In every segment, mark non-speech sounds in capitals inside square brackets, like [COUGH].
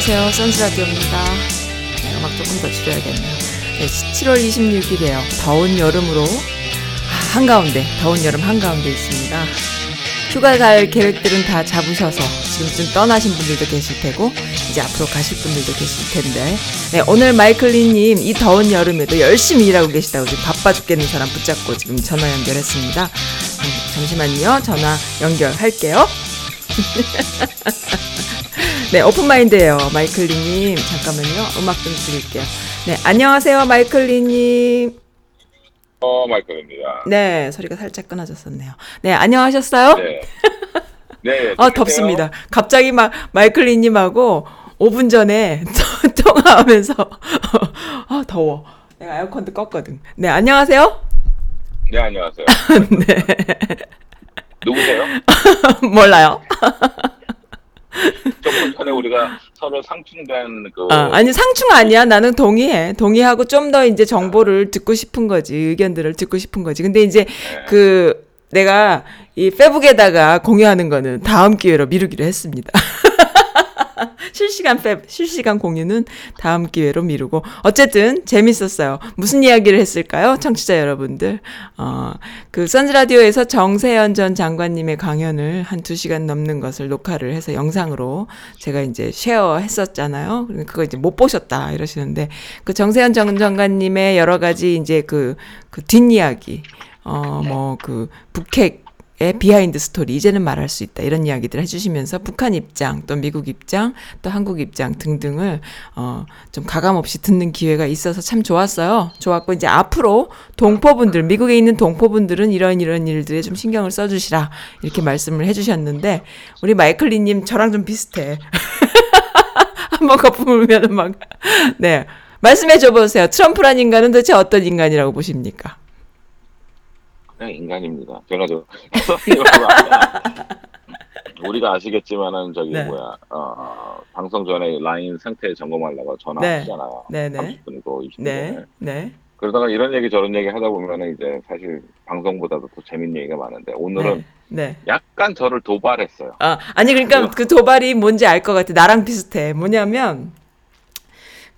안녕하세요. 선스라디오입니다. 네, 음악 조금 더 줄여야겠네요. 네, 7월 26일이에요. 더운 여름으로 아, 한가운데, 더운 여름 한가운데 있습니다. 휴가 갈 계획들은 다 잡으셔서 지금쯤 떠나신 분들도 계실 테고 이제 앞으로 가실 분들도 계실 텐데 네, 오늘 마이클리님 이 더운 여름에도 열심히 일하고 계시다고 지금 바빠 죽겠는 사람 붙잡고 지금 전화 연결했습니다. 잠- 잠시만요. 전화 연결할게요. [LAUGHS] 네, 오픈마인드예요. 마이클리님. 잠깐만요. 음악 좀 줄일게요. 네, 안녕하세요. 마이클리님. 어, 마이클입니다. 네, 소리가 살짝 끊어졌었네요. 네, 안녕하셨어요? 네. [LAUGHS] 네. 어, 들리세요? 덥습니다. 갑자기 막 마이클리님하고 5분 전에 [LAUGHS] 통화하면서 [LAUGHS] 아, 더워. 내가 에어컨도 껐거든. 네, 안녕하세요. 네, 안녕하세요. 네, 누구세요? 몰라요. 조금 전에 우리가 서로 상충된 그 아, 아니 상충 아니야. 나는 동의해. 동의하고 좀 더 이제 정보를 듣고 싶은 거지. 의견들을 듣고 싶은 거지. 근데 이제 네. 그 내가 이 페북에다가 공유하는 거는 다음 기회로 미루기로 했습니다. [LAUGHS] [LAUGHS] 실시간 페 실시간 공유는 다음 기회로 미루고 어쨌든 재밌었어요. 무슨 이야기를 했을까요? 청취자 여러분들. 어, 그 선즈라디오에서 정세현 전 장관님의 강연을 한 2시간 넘는 것을 녹화를 해서 영상으로 제가 이제 share 했었잖아요. 그거 이제 못 보셨다 이러시는데 그 정세현 전 장관님의 여러 가지 이제 그, 그 뒷이야기 어, 뭐 그 북핵 의 비하인드 스토리 이제는 말할 수 있다 이런 이야기들 해주시면서 북한 입장 또 미국 입장 또 한국 입장 등등을 어 좀 가감 없이 듣는 기회가 있어서 참 좋았어요. 좋았고 이제 앞으로 동포분들 미국에 있는 동포분들은 이런 이런 일들에 좀 신경을 써주시라 이렇게 말씀을 해주셨는데 우리 마이클리님 저랑 좀 비슷해. 한번 거품 울면은 막 네 말씀해 줘 보세요. 트럼프란 인간은 도대체 어떤 인간이라고 보십니까? 그냥 인간입니다. 제가 저 [LAUGHS] 우리가 아시겠지만은 저기 네. 뭐야 어, 방송 전에 라인 상태 점검하려고 네. 전화하시잖아요. 네 네 30분이고 20분. 네 네. 그러다가 이런 얘기 저런 얘기 하다 보면은 이제 사실 방송보다도 더 재밌는 얘기가 많은데 오늘은 네. 네. 약간 저를 도발했어요. 아, 아니 그러니까 그 도발이 뭔지 알 것 같아. 나랑 비슷해. 뭐냐면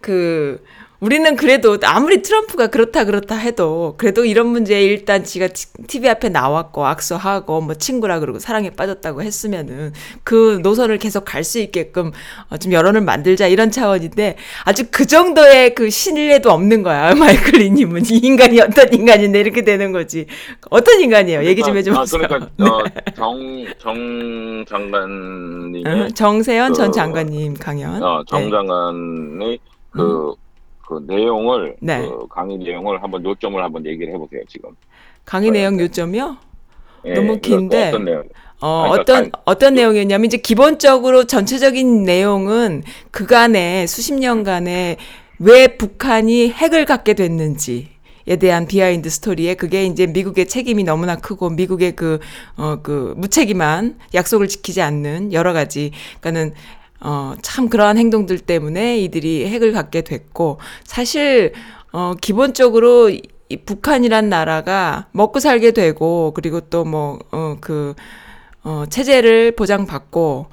그 우리는 그래도 아무리 트럼프가 그렇다 그렇다 해도 그래도 이런 문제에 일단 지가 TV 앞에 나왔고 악수하고 뭐 친구라 그러고 사랑에 빠졌다고 했으면은 그 노선을 계속 갈 수 있게끔 어, 좀 여론을 만들자 이런 차원인데 아주 그 정도의 그 신뢰도 없는 거야 [LAUGHS] 마이클 리님은 이 인간이 어떤 인간인데 이렇게 되는 거지 어떤 인간이에요 얘기 좀 그러니까, 해줘 보세요. 아, 그러니까 [LAUGHS] 어, 정, 정 장관님의 어, 정세현 전 그, 장관님 강연. 어, 정 네. 장관의 그, 그 내용을 네. 그 강의 내용을 한번 요점을 한번 얘기를 해보세요 지금. 강의 내용 요점이요? 예, 너무 긴데. 어떤 내용? 어, 아니, 그러니까 어떤, 강- 어떤 내용이었냐면, 이제 기본적으로 전체적인 내용은 그간에 수십 년간에 왜 북한이 핵을 갖게 됐는지, 에 대한 비하인드 스토리에 그게 이제 미국의 책임이 너무나 크고 미국의 그, 어, 그 무책임한 약속을 지키지 않는 여러 가지, 그러니까는 어, 참 그러한 행동들 때문에 이들이 핵을 갖게 됐고, 사실, 어, 기본적으로 이, 이 북한이란 나라가 먹고 살게 되고, 그리고 또 뭐, 어, 그, 어, 체제를 보장받고,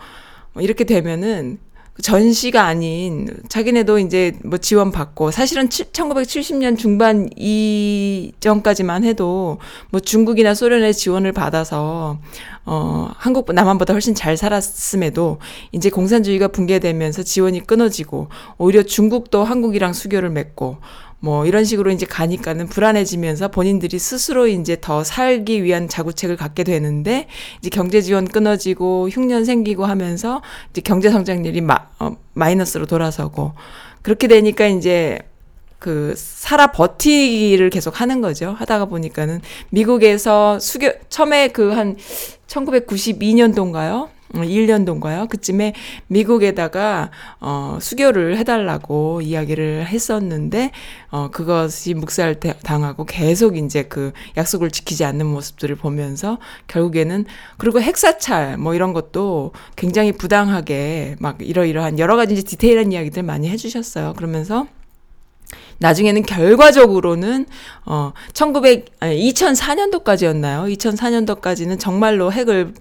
뭐 이렇게 되면은, 전시가 아닌 자기네도 이제 뭐 지원 받고 사실은 1970년 중반 이전까지만 해도 뭐 중국이나 소련의 지원을 받아서 어 한국 남한보다 훨씬 잘 살았음에도 이제 공산주의가 붕괴되면서 지원이 끊어지고 오히려 중국도 한국이랑 수교를 맺고 뭐 이런 식으로 이제 가니까는 불안해지면서 본인들이 스스로 이제 더 살기 위한 자구책을 갖게 되는데 이제 경제 지원 끊어지고 흉년 생기고 하면서 이제 경제 성장률이 마, 어, 마이너스로 돌아서고 그렇게 되니까 이제 그 살아 버티기를 계속 하는 거죠. 하다가 보니까는 미국에서 수교 처음에 그 한 1992년도인가요? 1년도인가요? 그쯤에 미국에다가 어 수교를 해달라고 이야기를 했었는데 어 그것이 묵살 당하고 계속 이제 그 약속을 지키지 않는 모습들을 보면서 결국에는 그리고 핵사찰 뭐 이런 것도 굉장히 부당하게 막 이러이러한 여러 가지 이제 디테일한 이야기들 많이 해주셨어요. 그러면서 나중에는 결과적으로는 어 1900, 아니 2004년도까지였나요? 2004년도까지는 정말로 핵을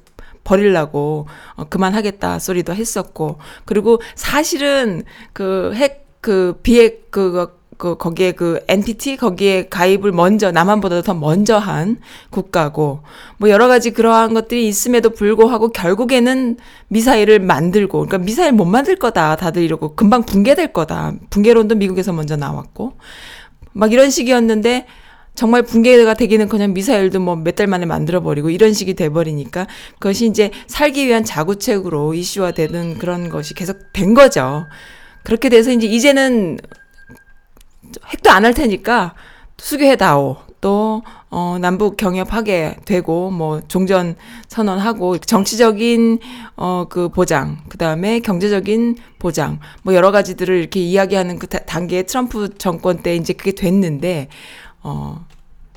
버리려고 어, 그만하겠다 소리도 했었고. 그리고 사실은 그 핵그 비핵 그, 그 거기에 그 NPT 거기에 가입을 먼저 남한보다 더 먼저 한 국가고. 뭐 여러 가지 그러한 것들이 있음에도 불구하고 결국에는 미사일을 만들고 그러니까 미사일 못 만들 거다 다들 이러고 금방 붕괴될 거다. 붕괴론도 미국에서 먼저 나왔고. 막 이런 식이었는데 정말 붕괴가 되기는 그냥 미사일도 뭐 몇 달 만에 만들어버리고 이런 식이 돼버리니까 그것이 이제 살기 위한 자구책으로 이슈화 되는 그런 것이 계속 된 거죠. 그렇게 돼서 이제 이제는 핵도 안 할 테니까 수교해다오. 또, 어, 남북 경협하게 되고, 뭐, 종전 선언하고, 정치적인, 어, 그 보장, 그 다음에 경제적인 보장, 뭐, 여러 가지들을 이렇게 이야기하는 그 다- 단계에 트럼프 정권 때 이제 그게 됐는데, 어,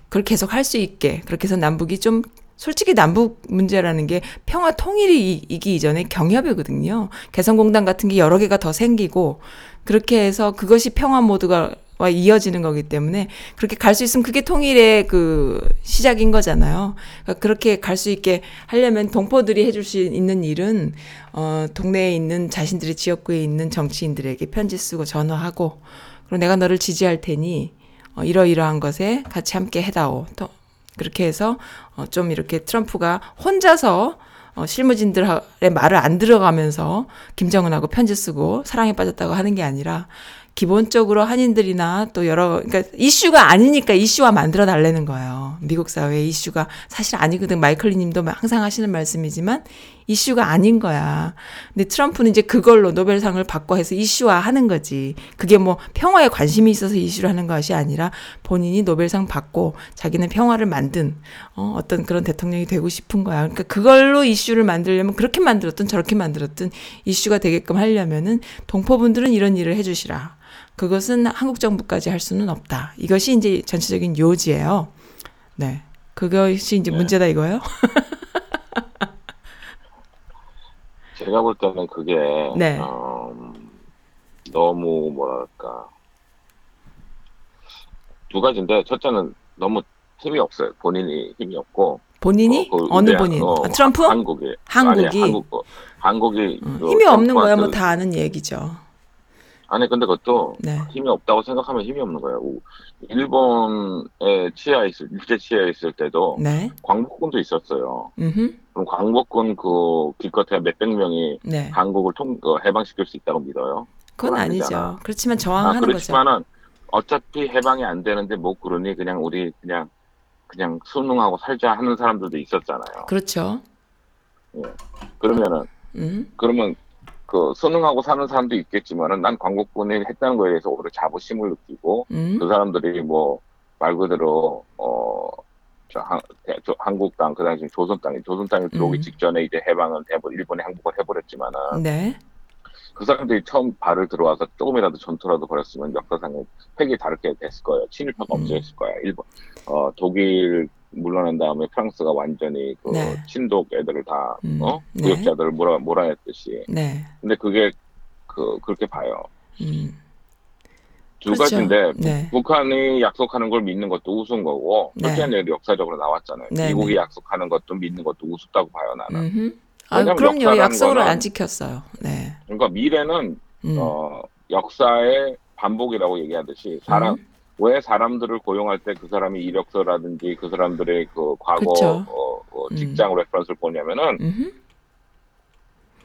그걸 계속 할 수 있게, 그렇게 해서 남북이 좀, 솔직히 남북 문제라는 게 평화 통일이 이- 이기 이전에 경협이거든요. 개성공단 같은 게 여러 개가 더 생기고, 그렇게 해서 그것이 평화 모드가 와 이어지는 거기 때문에 그렇게 갈 수 있으면 그게 통일의 그 시작인 거잖아요. 그러니까 그렇게 갈 수 있게 하려면 동포들이 해줄 수 있는 일은 어 동네에 있는 자신들의 지역구에 있는 정치인들에게 편지 쓰고 전화하고 그리고 내가 너를 지지할 테니 어 이러이러한 것에 같이 함께 해다오. 또 그렇게 해서 어 좀 이렇게 트럼프가 혼자서 어, 실무진들의 말을 안 들어가면서 김정은하고 편지 쓰고 사랑에 빠졌다고 하는 게 아니라 기본적으로 한인들이나 또 여러 그러니까 이슈가 아니니까 이슈화 만들어 달라는 거예요. 미국 사회의 이슈가 사실 아니거든. 마이클리 님도 항상 하시는 말씀이지만 이슈가 아닌 거야. 근데 트럼프는 이제 그걸로 노벨상을 받고 해서 이슈화 하는 거지. 그게 뭐 평화에 관심이 있어서 이슈를 하는 것이 아니라 본인이 노벨상 받고 자기는 평화를 만든 어, 어떤 그런 대통령이 되고 싶은 거야. 그러니까 그걸로 이슈를 만들려면 그렇게 만들었든 저렇게 만들었든 이슈가 되게끔 하려면은 동포분들은 이런 일을 해주시라. 그것은 한국 정부까지 할 수는 없다. 이것이 이제 전체적인 요지예요. 네. 그것이 이제 네. 문제다 이거예요? [LAUGHS] 제가 볼 때는 그게 네. 어, 너무 뭐랄까 두 가지인데 첫째는 너무 힘이 없어요. 본인이 힘이 없고 본인이 어, 그 어느 본인? 어, 아, 트럼프? 한국이 한국이? 아니, 한국 어, 한국이 어, 그 힘이 없는 거야. 뭐 다 아는 얘기죠. 아니 근데 그것도 네. 힘이 없다고 생각하면 힘이 없는 거예요. 우- 일본에 치아 있을 일제 치아 있을 때도 네. 광복군도 있었어요. 음. 그럼 광복군 그 기껏해야 몇백 명이 네. 한국을 통그 해방시킬 수 있다고 믿어요. 그건 아니죠. 아니잖아. 그렇지만 아, 저항하는 거죠. 그렇지만은 어차피 해방이 안 되는데 뭐 그러니 그냥 우리 그냥 그냥 순응하고 살자 하는 사람들도 있었잖아요. 그렇죠. 그러면은 음. 그러면 그 순응하고 사는 사람도 있겠지만은 난 광복군이 했다는 거에 대해서 오히려 자부심을 느끼고 음. 그 사람들이 뭐 말 그대로 어 저저 한국 땅, 그 당시 조선 땅이 조선 땅에 들어오기 음. 직전에 이제 해방은 해버 일본이 항복을 해버렸지만은 네. 그 사람들이 처음 발을 들어와서 조금이라도 전투라도 벌였으면 역사상에 획이 다르게 됐을 거예요. 친일파가 음. 없어졌을 거야. 일본 어 독일 물러난 다음에 프랑스가 완전히 그 네. 친독 애들을 다 음. 어? 네. 무역자들을 몰아 몰아냈듯이. 네. 근데 그게 그 그렇게 봐요. 음. 두 그렇죠. 가지인데 네. 북한이 약속하는 걸 믿는 것도 우스운 거고 네. 일이 역사적으로 나왔잖아요. 네, 미국이 네. 약속하는 것도 믿는 것도 우습다고 봐요 나는. 음. 아, 그럼요. 약속을 거는- 안 지켰어요. 네. 그러니까 미래는 음. 어, 역사의 반복이라고 얘기하듯이 사람 음. 왜 사람들을 고용할 때 그 사람이 이력서라든지 그 사람들의 그 과거. 어, 어, 음. 직장 reference를 보냐면은 음.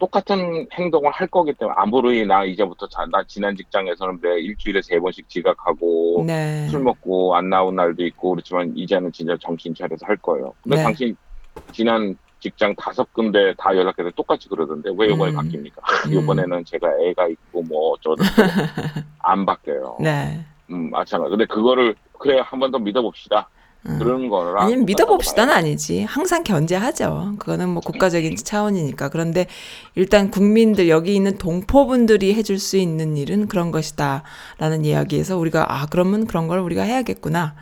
똑같은 행동을 할 거기 때문에 아무리 나 이제부터 자, 나 지난 직장에서는 매 일주일에 세 번씩 지각하고 네. 술 먹고 안 나온 날도 있고 그렇지만 이제는 진짜 정신 차려서 할 거예요. 근데 네. 당신 지난 직장 다섯 군데 다 연락해서 똑같이 그러던데 왜 이번에 음. 바뀝니까? [LAUGHS] 음. 이번에는 제가 애가 있고 뭐 어쩌고 [LAUGHS] 안 바뀌어요. 네. 음, 마찬가지. 근데 그거를 그래 한 번 더 믿어봅시다. 음. 그런 거를 아니면 믿어봅시다는 아니지. 항상 견제하죠. 그거는 뭐 국가적인 차원이니까. 그런데 일단 국민들, 여기 있는 동포분들이 해줄 수 있는 일은 그런 것이다. 라는 이야기에서 우리가, 아, 그러면 그런 걸 우리가 해야겠구나.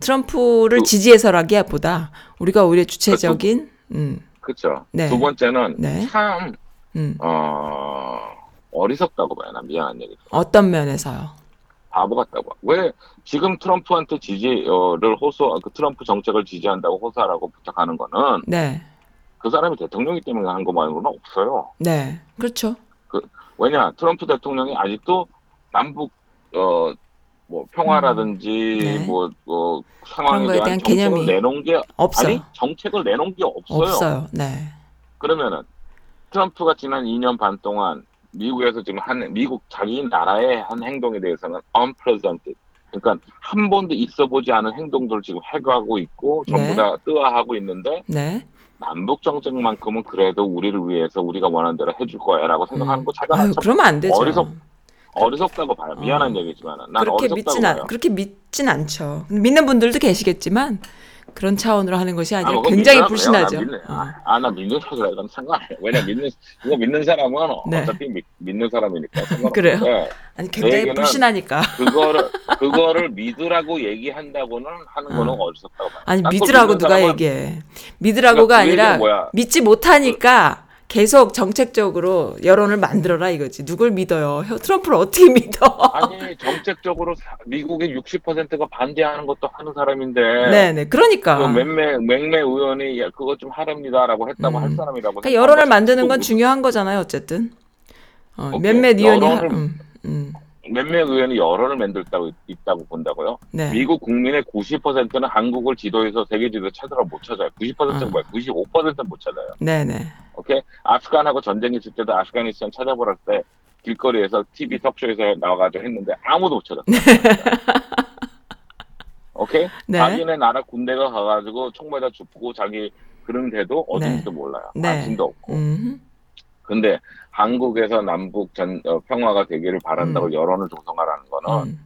트럼프를 그- 지지해서라기보다 우리가 오히려 주체적인, 음, 그렇죠. 네. 두 번째는 네. 참 음, 어, 어리석다고 봐요. 나 미안한 얘기. 어떤 면에서요? 바보 같다고. 왜 지금 트럼프한테 지지를 호소, 그 트럼프 정책을 지지한다고 호소하라고 부탁하는 거는 네. 그 사람이 대통령이기 때문에 한 것만으로는 없어요. 네. 그렇죠. 왜냐, 트럼프 대통령이 아직도 남북, 어, 뭐, 평화라든지, 네. 뭐, 어, 그런 상황에 대한 대한 정책을 개념이 내놓은 게, 없어요. 아니, 정책을 내놓은 게 없어요. 없어요. 네. 그러면은, 트럼프가 지난 2년 반 동안 미국에서 지금 한, 미국 자기 나라의 한 행동에 대해서는 unprecedented. 그러니까 한 번도 있어 보지 않은 행동들을 지금 해가고 있고, 전부 네. 다 뜨아하고 있는데, 네. 남북 정책만큼은 그래도 우리를 위해서 우리가 원하는 대로 해줄 거야라고 생각하는 거 자기가 아유, 참 그러면 안 되죠. 어리석- 어리석다고 봐요. 미안한 어. 얘기지만 난 그렇게 믿진. 않, 그렇게 믿진 않죠. 믿는 분들도 계시겠지만 그런 차원으로 하는 것이 아니라 아, 굉장히 믿어요. 불신하죠. 어. 아, 나 믿는 사람이라 이건 상관없어요. 왜냐 믿는 이거 믿는 사람은 네. 어차피 믿, 믿는 사람이니까 그래요? 상관없는데 아니 굉장히 불신하니까. 그거를 [LAUGHS] 그거를 믿으라고 얘기한다고는 하는 거는 어. 어리석다고 봐요. 아니 난 믿으라고 누가 사람은 얘기해. 믿으라고가 그러니까 그 아니라? 믿지 못하니까 계속 정책적으로 여론을 만들어라 이거지. 누굴 믿어요? 혀- 트럼프를 어떻게 믿어? 아니 정책적으로 사- 미국의 60%가 반대하는 것도 하는 사람인데 네네. 그러니까. 그 몇몇 맥매 의원이 야, 그거 좀 하랍니다라고 했다고 음. 할 사람이라고 그러니까 여론을 만드는 건그 중요한 거잖아요. 어쨌든. 어, 오케이. 몇몇 의원이 하, 여론을- 음, 음, 몇몇 의원이 여론을 만들다고 있다고 본다고요? 네. 미국 국민의 90%는 한국을 지도에서 세계 지도 찾으러 못 찾아요. 90%는 어. 뭐야? 95%는 못 찾아요. 네네. 오케이? 아프간하고 전쟁이 있을 때도 아프가니스탄 찾아보라 때 길거리에서 TV 톡쇼에서 나와가지고 했는데 아무도 못 찾았어. [LAUGHS] 오케이? 네. 자기네 나라 군대가 가가지고 총 맞아 죽고 자기 그런데도 어딘지도 몰라요. 네. 관심도 없고. 음. 근데 한국에서 남북 전 어, 평화가 되기를 바란다고 음. 여론을 조성하라는 거는 음.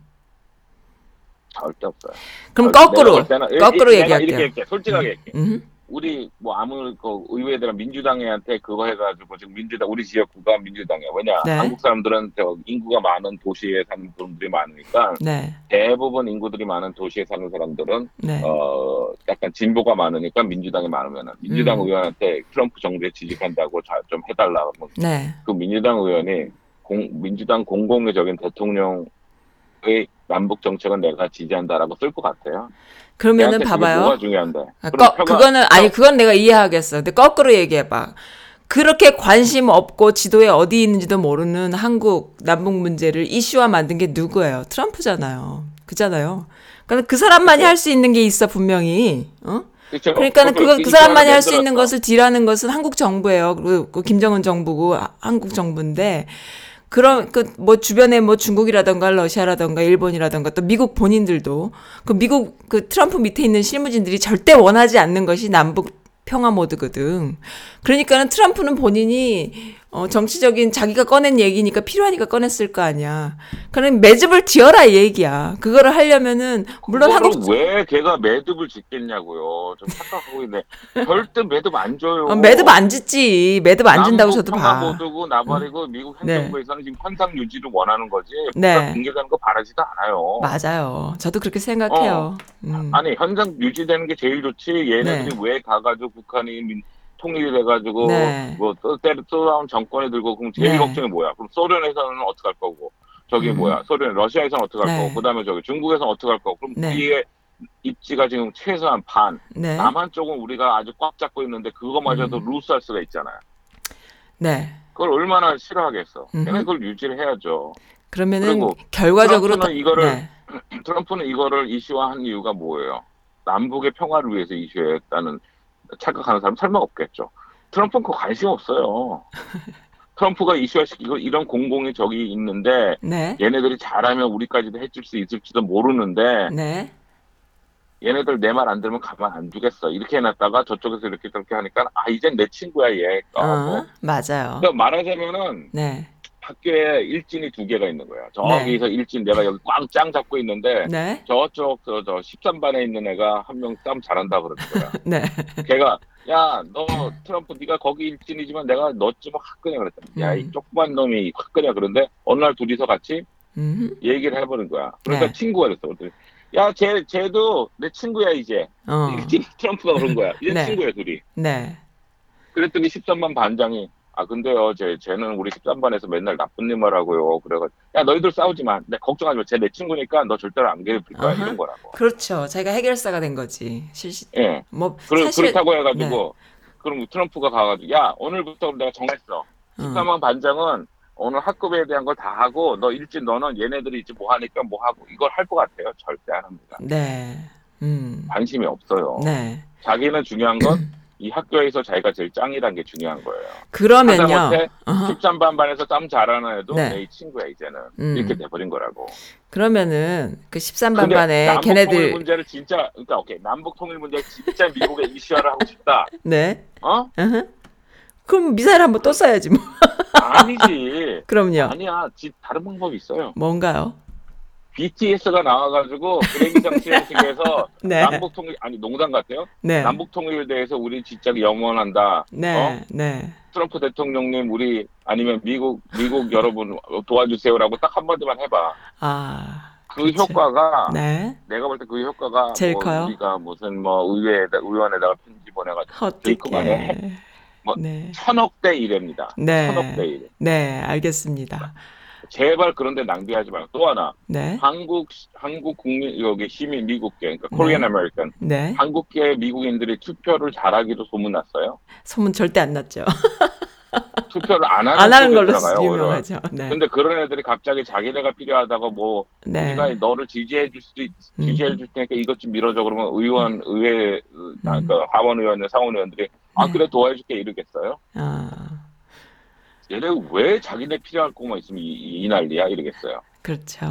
절대 없어요. 그럼 거꾸로 거꾸로 얘기할게요. 이렇게 할게. 솔직하게. 음. 우리 뭐 아무 그 의회들은 민주당한테 그거 해가지고 지금 민주당 우리 지역구가 민주당이야. 왜냐 네. 한국 사람들은 저 인구가 많은 도시에 사는 분들이 많으니까 네. 대부분 인구들이 많은 도시에 사는 사람들은 네. 어 약간 진보가 많으니까 민주당이 많으면은 민주당 음. 의원한테 트럼프 정부에 지지한다고 자- 좀 해달라고 하면 네. 그 민주당 의원이 공, 민주당 공공의적인 대통령의 남북 정책은 내가 지지한다라고 쓸 것 같아요. 그러면은 봐봐요. 뭐가 중요한데? 아, 거, 표가- 그거는 아니 그건 내가 이해하겠어. 근데 거꾸로 얘기해봐. 그렇게 관심 없고 지도에 어디 있는지도 모르는 한국 남북 문제를 이슈화 만든 게 누구예요? 트럼프잖아요. 그잖아요. 그러니까 그 사람만이 할 수 있는 게 있어 분명히. 어? 그쵸? 그러니까는 그걸 그거 그 사람만이 할 수. 있는 것을 딜하는 것은 한국 정부예요. 그리고 그 김정은 정부고 아, 한국 정부인데 그런 그 뭐 주변에 뭐 중국이라던가 러시아라던가 일본이라던가 또 미국 본인들도 그 미국 그 트럼프 밑에 있는 실무진들이 절대 원하지 않는 것이 남북 평화 모드거든. 그러니까는 트럼프는 본인이 어 정치적인 자기가 꺼낸 얘기니까 필요하니까 꺼냈을 거 아니야. 그럼 매듭을 지어라 이 얘기야. 그거를 하려면은 물론 한국 왜 걔가 매듭을 짓겠냐고요. 좀 착각하고 있네. 절대 매듭 안 줘요. 어, 매듭 안 짓지. 매듭 안 준다고 저도 봐. 모두고 나발이고 미국 네. 행정부에서는 지금 현상 유지를 원하는 거지. 네. 북한 붕괴되는 거 바라지도 않아요. 맞아요. 저도 그렇게 생각해요. 음. 아니 현상 유지되는 게 제일 좋지. 얘네들이 왜 가가지고 북한이 민- 통일이 돼가지고 네. 뭐또 쏘아온 정권이 들고 그럼 제일 네. 걱정이 뭐야? 그럼 소련에서는 어떻게 할 거고? 저기 음. 뭐야? 소련 러시아에서는 어떻게 할 네. 거고? 그다음에 저기 중국에서는 어떻게 할 거고? 그럼 네. 뒤에 입지가 지금 최소한 반. 네. 남한 쪽은 우리가 아주 꽉 잡고 있는데 그거마저도 음. 루스할 수가 있잖아요. 네. 그걸 얼마나 싫어하겠어. 음흠. 걔네 그걸 유지를 해야죠. 그러면은 결과적으로 트럼프는 다- 이거를 네. [CLEARS THROAT] 트럼프는 이거를 이슈화한 이유가 뭐예요? 남북의 평화를 위해서 이슈했다는 착각하는 사람 설마 없겠죠. 트럼프는 그 관심 없어요. [LAUGHS] 트럼프가 이슈화시키고 이런 공공이 저기 있는데 네. 얘네들이 잘하면 우리까지도 해줄 수 있을지도 모르는데 네. 얘네들 내 말 안 들으면 가만 안 두겠어 이렇게 해놨다가 저쪽에서 이렇게 저렇게 하니까 아 이젠 내 친구야 얘 어, 어, 맞아요. 그러니까 말하자면은 네. 학교에 일진이 두 개가 있는 거야 저기서 일진 내가 여기 꽝짱 잡고 있는데 네. 저쪽 저, 저 13반에 있는 애가 한명 싸움 잘한다 그러는 거야 [LAUGHS] 네. 걔가 야 너 트럼프 네가 거기 일진이지만 내가 너쯤 화끈해 그랬더니 야이 음. 조그만 놈이 화끈해 그런데 어느 날 둘이서 같이 음. 얘기를 해보는 거야 그러니까 네. 친구가 됐어 그랬더니 야 쟤 쟤도 내 친구야 이제 어. [LAUGHS] 일진 트럼프가 그런 거야 이제 네. 친구야 둘이 네. 그랬더니 13반 반장이 아 근데요 쟤 쟤는 우리 13반에서 맨날 나쁜 일만 하고요 그래가지고 야 너희들 싸우지 마 내 걱정하지 마쟤 내 친구니까 너 절대로 안 괴롭힐 거야 어허. 이런 거라고 그렇죠. 자기가 해결사가 된 거지. 실시 예뭐 그러, 사실 네. 그렇다고 해가지고 그럼 트럼프가 가가지고 야 오늘부터 내가 정했어 어. 13반 반장은 오늘 학급에 대한 걸 다 하고 너 일진 너는 얘네들이 이제 뭐 하니까 뭐 하고 이걸 할 것 같아요 절대 안 합니다 네. 음. 관심이 없어요 네. 자기는 중요한 건 [CLEARS THROAT] 이 학교에서 자기가 제일 짱이란 게 중요한 거예요 그러면요. 하다못해 어허. 13반 반에서 짬 잘하는 애도 네. 내 친구야 이제는 음. 이렇게 돼버린 거라고 그러면은 그 13반 근데 반에 남북 통일 걔네들 문제를 진짜 그러니까 오케이 남북 통일 문제 진짜 미국에 이슈화를 하고 싶다 네. 어 어허. 그럼 미사일 한번 또 쏴야지 뭐. 아니지 [LAUGHS] 그럼요. 아니야 지- 다른 방법이 있어요 뭔가요? BTS가 나와가지고 그레이장 시상식에서 [LAUGHS] 네. 남북 통일 아니 농담 같아요 네. 남북 통일에 대해서 우리 진짜 영원한다 네. 어? 네. 트럼프 대통령님 우리 아니면 미국 미국 [LAUGHS] 여러분 도와주세요라고 딱 한마디만 해봐 아. 그 그렇죠. 효과가 네. 내가 볼 때 그 효과가 제일 뭐 커요? 우리가 무슨 뭐 의회에다 의원에다가 편지 보내가지고 헛되게. 뭐 네. 천억 대 일입니다. 네. 천억 대 일. 네, 알겠습니다. 제발 그런데 낭비하지 말고 또 하나 네. 한국 한국 국민 여기 시민 미국계 그러니까 네. Korean American 네. 한국계 미국인들이 투표를 잘하기로 소문났어요. 소문 절대 안 났죠. [LAUGHS] 투표를 안 하는, 안 하는 걸로. 유명하죠. 네. 근데 그런 애들이 갑자기 자기네가 필요하다고 뭐 네. 우리가 너를 지지해 줄 수도 있- 음. 지지해 줄 테니까 이것 좀 밀어줘 그러면 의원 의회 아, 그 하원 의원 상원 의원들이 아 네. 그래 도와줄게 이러겠어요? 아, 얘네 왜 자기네 필요할 것만 있으면 이, 이 난리야 이러겠어요. 그렇죠.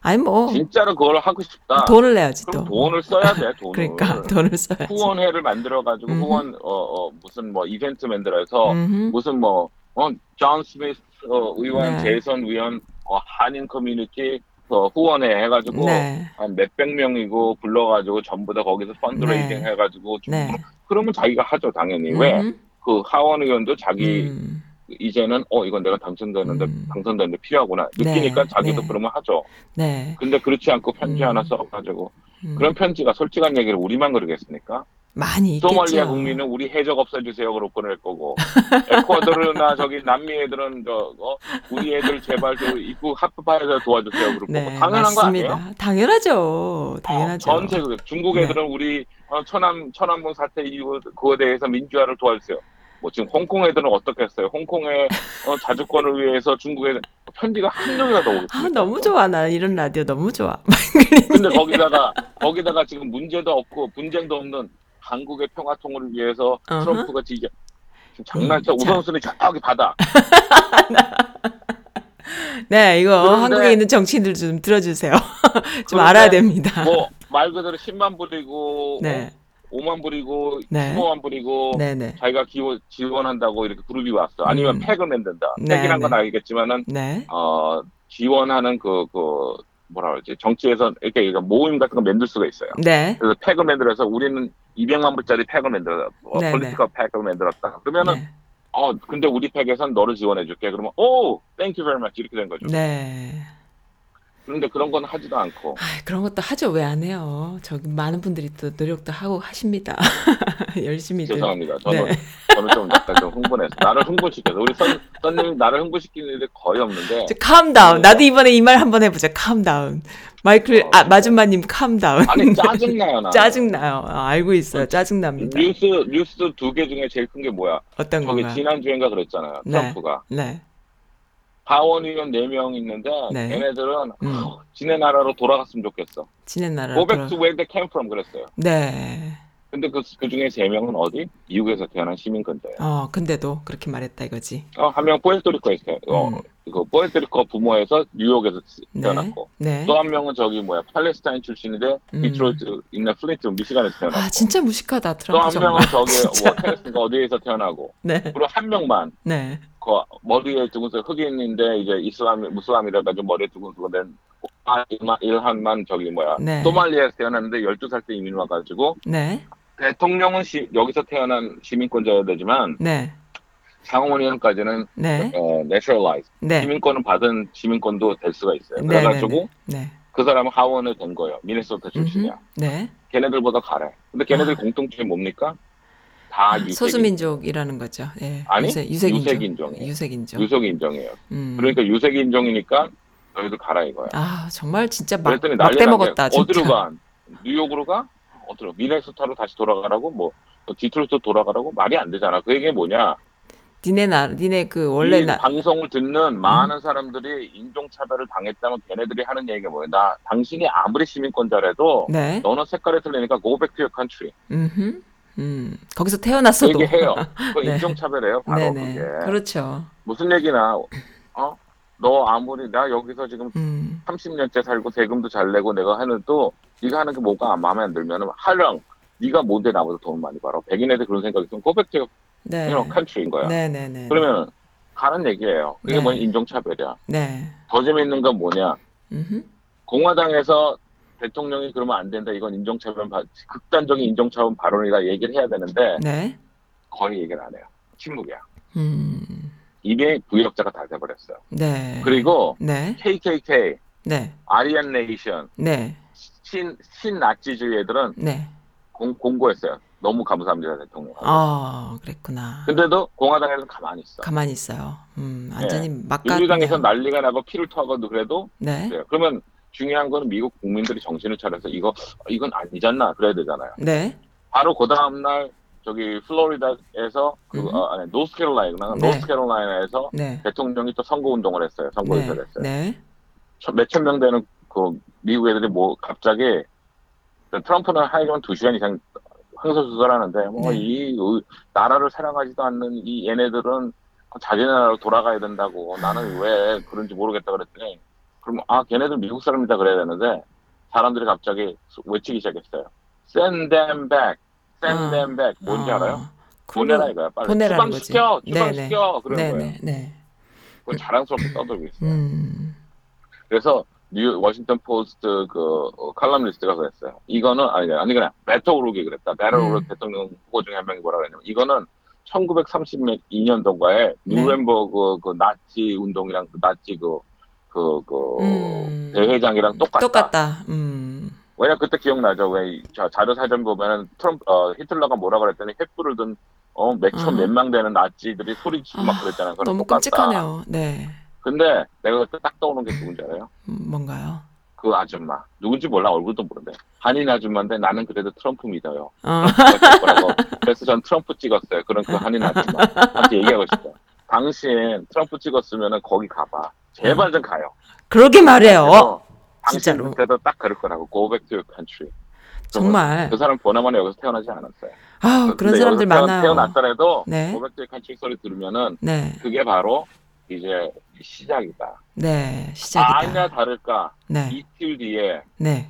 아니 뭐 진짜로 그걸 하고 싶다. 돈을 내야지 또. 그럼 돈을 써야 돼 [LAUGHS] 돈을. 그러니까 돈을 써야지. 후원회를 만들어 가지고. 후원 어, 어, 무슨 뭐 이벤트 만들어서. 무슨 뭐 어 존 스미스 어, 의원 네. 재선 의원 어, 한인 커뮤니티 어, 후원회 해가지고 네. 한 몇백 명이고 불러가지고 전부 다 거기서 fundraising 네. 해가지고 좀 네. 그러면 자기가 하죠 당연히 왜. 그 하원 의원도 자기 음. 이제는 어 이건 내가 당선되는데 음. 당선되는데 필요하구나 느끼니까 네, 자기도 네. 그러면 하죠. 네. 근데 그렇지 않고 편지 음. 하나 써가지고 음. 그런 편지가 솔직한 얘기를 우리만 그러겠습니까? 많이 있겠죠. 소말리아 국민은 우리 해적 없애주세요 그럴 거낼 거고 에콰도르나 [LAUGHS] 저기 남미 애들은 저 어, 우리 애들 제발 저 입구 합법화해서 도와주세요 그럴 거고 네, 당연한 맞습니다. 거 아니에요? 당연하죠. 당연하죠. 어, 전 세계 중국 네. 애들은 우리 어, 천안 천안문 사태 이후 그거에 대해서 민주화를 도와주세요. 뭐 지금 홍콩 애들은 어떻게 했어요? 홍콩의 [LAUGHS] 어, 자주권을 위해서 중국 애들 편지가 한 명이라도 오겠습니까? 아, 너무 좋아. 나 이런 라디오 너무 좋아. [LAUGHS] 근데 거기다가 거기다가 지금 문제도 없고 분쟁도 없는 한국의 평화 통일을 위해서. 트럼프가 지금 장난쳐 음, 자. 우선순위 저기 받아. [LAUGHS] 네, 이거 한국에 있는 정치인들 좀 들어주세요. 좀 알아야 됩니다. 뭐 말 그대로 10만 불이고 네. 어, 5만 불이고 네. 15만 불이고 네, 네. 자기가 기원, 지원한다고 이렇게 그룹이 왔어. 아니면 음. 팩을 만든다. 네, 팩이란 건 네. 알겠지만은 네. 어 지원하는 그그 뭐라 그러지 정치에서 이렇게 모임 같은 거 만들 수가 있어요. 네. 그래서 PAC을 만들어서 우리는 200만 불짜리 PAC을 만들었다. 어, 네, political PAC을 만들었다. 그러면은 네. 어 근데 우리 PAC에선 너를 지원해줄게. 그러면 오 thank you very much 이렇게 된 거죠. 네. 그런데 그런 건 하지도 않고 아, 그런 것도 하죠. 왜 안 해요? 저기 많은 분들이 또 노력도 하고 하십니다. [LAUGHS] 열심히들. 죄송합니다. 저는 네. 저는 좀 약간 좀 흥분해서 나를 흥분시켜서 우리 선 선님이 나를 흥분시키는 일이 거의 없는데 저 calm down. 나도 이번에 이 말 한번 해보자. calm down. 마이클 아 마준마님 calm down. 아니 짜증나요 나. [LAUGHS] 짜증 나요. 아, 알고 있어요. 짜증 납니다. 뉴스 뉴스 두 개 중에 제일 큰 게 뭐야? 어떤 저기 건가? 지난 주인가 그랬잖아요. 네. 트럼프가 네. 하원 의원 4명 있는데 네. 얘네들은 음. 어, [LAUGHS] 지네 나라로 돌아갔으면 좋겠어. 지네 나라. Go back to where they came from 그랬어요. 네. 근데 그, 그 중에 세 명은 어디? 미국에서 태어난 시민권자예요. 어, 근데도 그렇게 말했다 이거지. 어, 한명 포에르토리코에서 태어, 어, 음. 그 포에르토리코 부모에서 뉴욕에서 네. 태어났고, 네. 또 한 명은 저기 뭐야, 팔레스타인 출신인데, 음. 디트로이트, 있는 플린트, 미시간에서 태어났고, 아, 진짜 무식하다. 또 트럼프 한 정말. 명은 저기. [LAUGHS] 뭐 테네스가 어디에서 태어나고, 네. 그리고 한 명만 네. 그 머리에 두근서 흑인인데 이제 이슬람 무슬람이라 가지고 머리에 두근서 된 아, 일만, 일한만 저기 뭐야 네. 소말리아에서 태어났는데 12살 때 이민 와가지고 네. 대통령은 시- 여기서 태어난 시민권자여야 되지만 네. 상원의원까지는 네. 어, naturalize 네. 시민권을 받은 시민권도 될 수가 있어요. 네. 그래가지고 네. 그 사람은 하원을 된 거예요. 미네소타 출신이야. 네. 걔네들보다 가래. 근데 걔네들 아. 공통점이 뭡니까? 다 유색 소수민족이라는 거죠. 예. 아니, 유색, 유색인종. 유색인종이에요. 유색인종. 유색 인종이에요. 음. 그러니까 유색 인종이니까 너희들 가라 이거야. 아, 정말 진짜 막, 그랬더니 난리 막대 난 먹었다. 게 어디로 진짜. 가? 뉴욕으로 가? 어디로? 미네소타로 다시 돌아가라고? 뭐 디트로이트 돌아가라고? 말이 안 되잖아. 그 얘기 뭐냐? 니네 나, 니네 그 원래 이 나, 방송을 듣는 많은 사람들이 인종 차별을 당했다면 걔네들이 하는 얘기가 뭐야? 나 당신이 아무리 시민권자라도 네. 너는 색깔이 틀리니까 go back to your country. 음. 음. 거기서 그 태어났어도. 얘기해요. [LAUGHS] 그 네. 인종차별이에요. 바로 네네. 그게. 그렇죠. 무슨 얘기나 어? 너 아무리 나 여기서 지금 음. 30년째 살고 세금도 잘 내고 내가 하는도 네가 하는 게 뭐가 마음에 안 들면은 하령 네가 뭔데 나보다 돈 많이 벌어 백인 애들 그런 생각이 있으면 고백트 네. know, country인 거야 네네네. 그러면 가는 얘기예요 그게 네. 뭐냐 인종차별이야 네. 더 재밌는 건 뭐냐 음흠. 공화당에서 대통령이 그러면 안 된다 이건 인종차별 바- 극단적인 인종차별 발언이다 얘기를 해야 되는데 네. 거의 얘기를 안 해요 침묵이야 음. 이게 부역자가 다 돼버렸어요 네. 그리고 네. KKK 네. 아리안 네이션 네. 신, 신나치주의 애들은 네. 공, 공고했어요. 너무 감사합니다, 대통령. 아, 그랬구나. 근데도 공화당에서는 가만히 있어. 가만히 있어요. 음, 완전히 막가. 민주당에서 난리가 나고 피를 토하고도 그래도 네. 그래요. 그러면 중요한 거는 미국 국민들이 정신을 차려서 이거 어, 이건 아니잖아 그래야 되잖아요. 네. 바로 그 다음 날 저기 플로리다에서 그 음. 어, 아니 노스캐롤라이나 네. 노스캐롤라이나에서 네. 대통령이 또 선거 운동을 했어요. 선거 네. 유세를 했어요. 네. 몇천 명 되는 그 미국 애들이 뭐 갑자기 트럼프는 하여간 두 시간 이상 흥설수설하는데 뭐 네. 이 나라를 사랑하지도 않는 이 얘네들은 자기 나라로 돌아가야 된다고 나는 왜 그런지 모르겠다 그랬더니 그럼 아 걔네들 미국 사람이다 그래야 되는데 사람들이 갑자기 외치기 시작했어요. Send them back, send 아. them back. 뭔지 아, 알아요? 보내라 이거야. 빨리 보내라는 거지. 추방시켜, 네네. 추방시켜 그런 거예요. 네네. 네. 그건 자랑스럽게 떠들고 있어요. 음. 그래서 뉴 워싱턴 포스트 그 어, 칼럼니스트가 그랬어요. 이거는 아니 아니 그냥 베토 오루크가 그랬다. 음. 오루 대통령 후보 중에 한 명이 뭐라 그랬냐면 이거는 1932년도인가에 네. 누렌버그 그 나치 운동이랑 그 나치 그 그, 그, 음. 대회장이랑 똑같다. 똑같다. 음. 왜냐 그때 기억나죠? 왜 자, 자료 사전 보면은 트럼프 어, 히틀러가 뭐라 그랬더니 횃불을 든 어, 몇천 아. 몇명 되는 나치들이 소리치고 막 아, 그랬잖아요. 그건 너무 똑같다. 끔찍하네요. 네. 근데 내가 그때 딱 떠오르는 게 누군지 알아요? 음, 뭔가요? 그 아줌마 누군지 몰라 얼굴도 모르는데 한인 아줌마인데 나는 그래도 트럼프 믿어요. 어. 그래서 전 트럼프 찍었어요. 그런 그 한인 아줌마 한테 얘기하고 싶어. 당신 트럼프 찍었으면은 거기 가봐. 제발 좀 가요. 그러게 말해요. 그래서 당신 진짜로. 그때도 딱 그럴 거라고. Go back to your country. 정말. 그 사람 보나마나 여기서 태어나지 않았어요. 아, 근데 그런 사람들 여기서 태어- 많아요. 태어났더라도 네. Go back to your country 소리 들으면은 네. 그게 바로 이제 시작이다. 네. 시작이다. 아니나 다를까 네. 이틀 뒤에 네.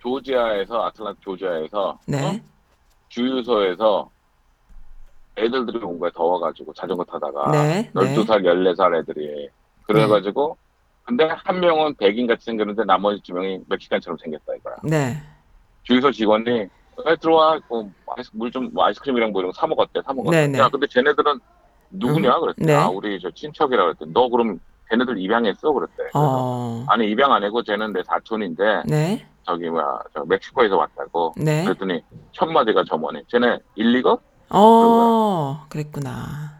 조지아에서 아틀란타 조지아에서 어? 네. 주유소에서 애들들이 온 거야 더워가지고 자전거 타다가 네. 네. 12살 14살 애들이 그래가지고 근데 한 명은 백인 같이 생겼는데 나머지 두 명이 멕시칸처럼 생겼다 이거야 네. 주유소 직원이 에, 들어와 물좀 뭐 아이스크림이랑 뭐 이런 거 사 먹었대 사 먹었대 네네. 야 근데 쟤네들은 누구냐 음, 그랬대 네. 아 우리 저 친척이라 그랬대 너 그럼 쟤네들 입양했어 그랬대 어. 아니 입양 안 하고 쟤는 내 사촌인데 네. 저기 뭐야 저 멕시코에서 왔다고 네. 그랬더니 첫 마디가 저머니 쟤네 일리거 어. 그랬구나.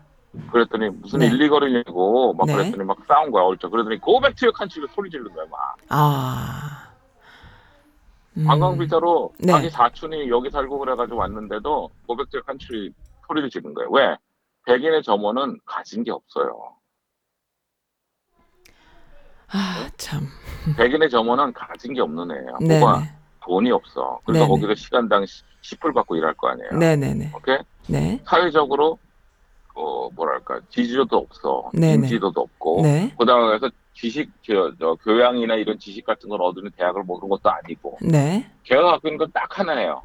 그랬더니 무슨 네. 일리 거리냐고 막 네. 그랬더니 막 싸운 거야 얼쩍 그러더니 고백트의 칸치를 소리 지르는 거야 막 아. 음. 관광 비자로 네. 자기 사촌이 여기 살고 그래가지고 왔는데도 고백트의 칸치 소리를 지른 거예요 왜 백인의 점원은 가진 게 없어요 아, 참. 백인의 점원은 가진 게 없는 애예요 네. 뭐가 네. 돈이 없어. 그러니까 네네. 거기서 시간당 10불 받고 일할 거 아니에요. 네네네. 오케이? 네. 사회적으로 어 뭐랄까 지지도도 없어. 네네. 인지도도 없고. 네. 그다음에 서 지식 저, 저 교양이나 이런 지식 같은 걸 얻는 대학을 모르는 것도 아니고. 네. 걔가 갖고 있는 건 딱 하나예요.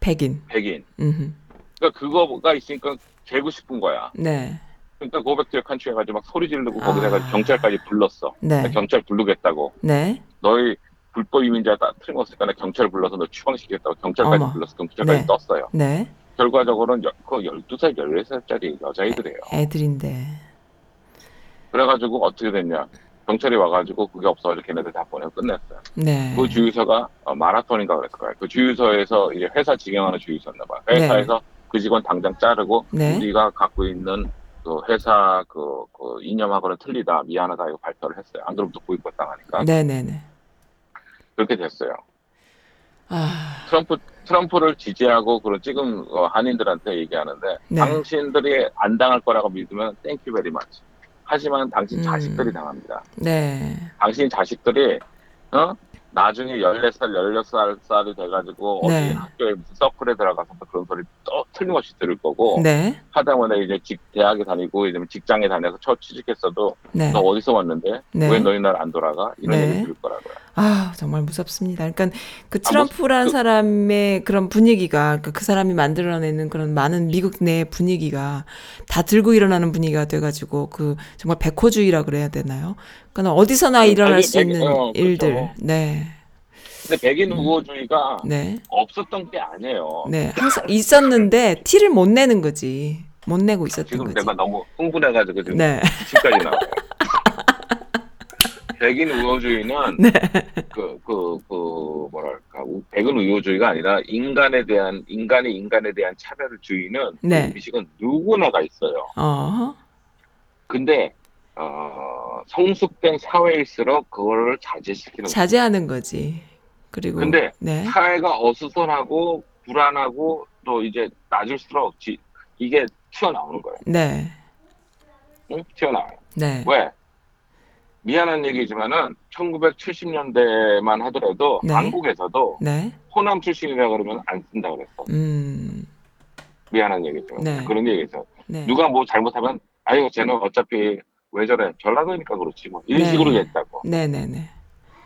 백인. 백인. 음. 그러니까 그거가 있으니까 재고 싶은 거야. 네. 그러니까 고백투의 칸츄 해가지고 막 소리 지르고 아. 거기다가 경찰까지 불렀어. 네. 경찰 부르겠다고. 네. 너희 불법 이민자 다 틀림없으니까 나 경찰 불러서 너 추방시키겠다고 경찰까지 어머. 불러서 경찰까지 네. 떴어요. 네. 결과적으로는 여- 그 12살, 14살짜리 여자애들이에요. 애들인데. 그래가지고 어떻게 됐냐. 경찰이 와가지고 그게 없어가지고 걔네들 다 보내고 끝냈어요. 네. 그 주유소가 어, 마라톤인가 그랬을 거예요. 그 주유소에서 이제 회사 직영하는 주유소였나 봐요. 회사에서 그 직원 당장 자르고 네. 우리가 갖고 있는 그 회사 그, 그 이념하고는 틀리다 미안하다 이거 발표를 했어요. 안 그러면 또 보이콧 당하니까 네네네. 그렇게 됐어요. 아. 트럼프 트럼프를 지지하고 그런 지금 어, 한인들한테 얘기하는데 네. 당신들이 안 당할 거라고 믿으면 thank you very much. 하지만 당신 음. 자식들이 당합니다. 네. 당신 자식들이 어 나중에 14살, 16살이 돼가지고 어디 네. 학교에 서클에 들어가서 또 그런 소리 또 틀림없이 들을 거고 네. 하다못해 이제 직 대학에 다니고 이제 직장에 다녀서 첫 취직했어도 네. 너 어디서 왔는데 네. 왜 너희 날 안 돌아가 이런 네. 얘기 들을 거라고요. 아, 정말 무섭습니다. 그러니까 그 아, 트럼프라는 그- 사람의 그런 분위기가 그그 사람이 만들어내는 그런 많은 미국 내 분위기가 다 들고 일어나는 분위기가 돼가지고 그 정말 백호주의라 그래야 되나요? 그러니까 어디서나 음, 일어날 아니, 수 백- 있는 어, 그렇죠. 일들. 네. 근데 백인 우호주의가 네. 없었던 게 아니에요. 네. 항상 있었는데 티를 못 내는 거지. 못 내고 있었던 지금 거지. 내가 너무 흥분해가지고 지금 네. 기침까지 나와요. [LAUGHS] 백인 우호주의는 네. 그, 그, 그, 뭐랄까, 우- 백은 우호주의가 아니라 인간에 대한, 인간이 인간에 대한 차별주의는 네. 그 미식은 누구나가 있어요. 어. 근데, 어, 성숙된 사회일수록 그거를 자제시키는. 자제하는 거지. 그리고 근데 네. 사회가 어수선하고 불안하고 또 이제 낮을수록 지- 이게 튀어나오는 거예요. 네. 응? 튀어나와요. 네. 왜? 미안한 얘기지만은 1970년대만 하더라도 네. 한국에서도 네. 호남 출신이라 그러면 안 쓴다 그랬어. 음. 미안한 얘기죠. 네. 그런 얘기죠. 네. 누가 뭐 잘못하면 아유 쟤는 어차피 왜 저래 전라도니까 그렇지 뭐 이런 네. 식으로 얘기했다고. 네, 네, 네.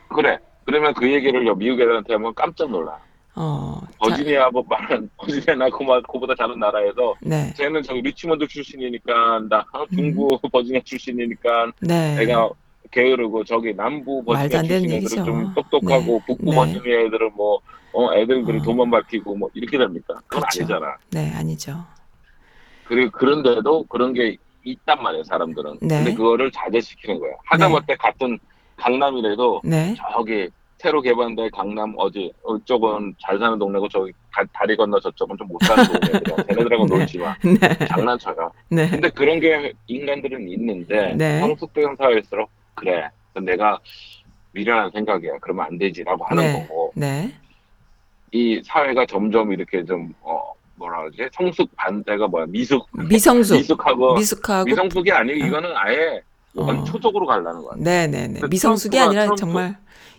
그래. 그러면 그 얘기를 요 미국 애들한테 하면 깜짝 놀라. 어. 자, 버지니아 뭐 말은 [LAUGHS] 버지니아나 그마 그보다 작은 나라에서 네. 쟤는 저기 리치몬드 출신이니까 나 어, 중부 [LAUGHS] 버지니아 출신이니까 음. 네. 내가 게으르고 저기 남부 버지니아 출신 애들은. 좀 똑똑하고 네. 북부 네. 버지니아 애들은 뭐 어, 애들들이 어. 돈만 밝히고 뭐 이렇게 됩니까? 그건 그렇죠. 아니잖아. 네, 아니죠. 그리고 그런데도 그런 게 있단 말이에요, 사람들은. 네. 근데 그거를 자제시키는 거예요. 하다못해 같은 강남이라도 네. 저기 새로 개발된 강남 어디 이쪽은 잘 사는 동네고 저기 가- 다리 건너 저쪽은 좀 못 사는 [LAUGHS] 동네들이야. 걔네들하고 네. 놀지 마. 네. 장난쳐요. 네. 근데 그런 게 인간들은 있는데 네. 성숙된 사회일수록 그래. 내가 미련한 생각이야. 그러면 안 되지라고 하는 네. 거고 네. 이 사회가 점점 이렇게 좀 어, 뭐라 그러지? 성숙 반대가 뭐야? 미숙 미성숙. [LAUGHS] 미숙하고 미숙하고 미성숙이 아니고 어. 이거는 아예 어. 원초 적으로 가려는 거야. 네, 네, 네. 근데 미성숙이 트럼프가- 아니라 트럼프- 정말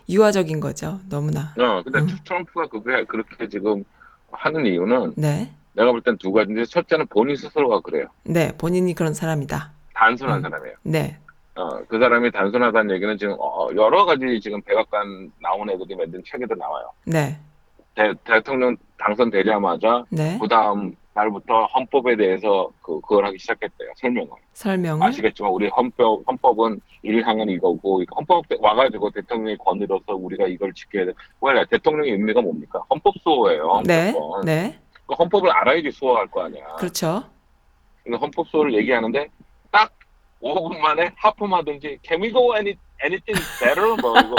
유아적인 거죠. 너무나. 어, 근데 음. 트럼프가 그게 그렇게 지금 하는 이유는 네. 내가 볼 땐 두 가지인데 첫째는 본인 스스로가 그래요. 네. 본인이 그런 사람이다. 단순한 음. 사람이에요. 네. 어, 그 사람이 단순하다는 얘기는 지금 어, 여러 가지 지금 백악관 나온 애들이 만든 책에도 나와요. 네. 대, 대통령 당선되자마자 네. 그 다음 날부터 헌법에 대해서 그, 그걸 하기 시작했대요. 설명을. 설명을 아시겠지만 우리 헌법, 헌법은 일항은 이거고 헌법 와가지고 대통령의 권위로서 우리가 이걸 지켜야 돼. 왜 대통령의 의미가 뭡니까? 헌법 수호예요. 네. 헌법은. 네. 그 헌법을 알아야지 수호할 거 아니야. 그렇죠. 근데 헌법 수호를 얘기하는데 딱 5분 만에 하품하든지 Can we go any, anything better? 뭐 이거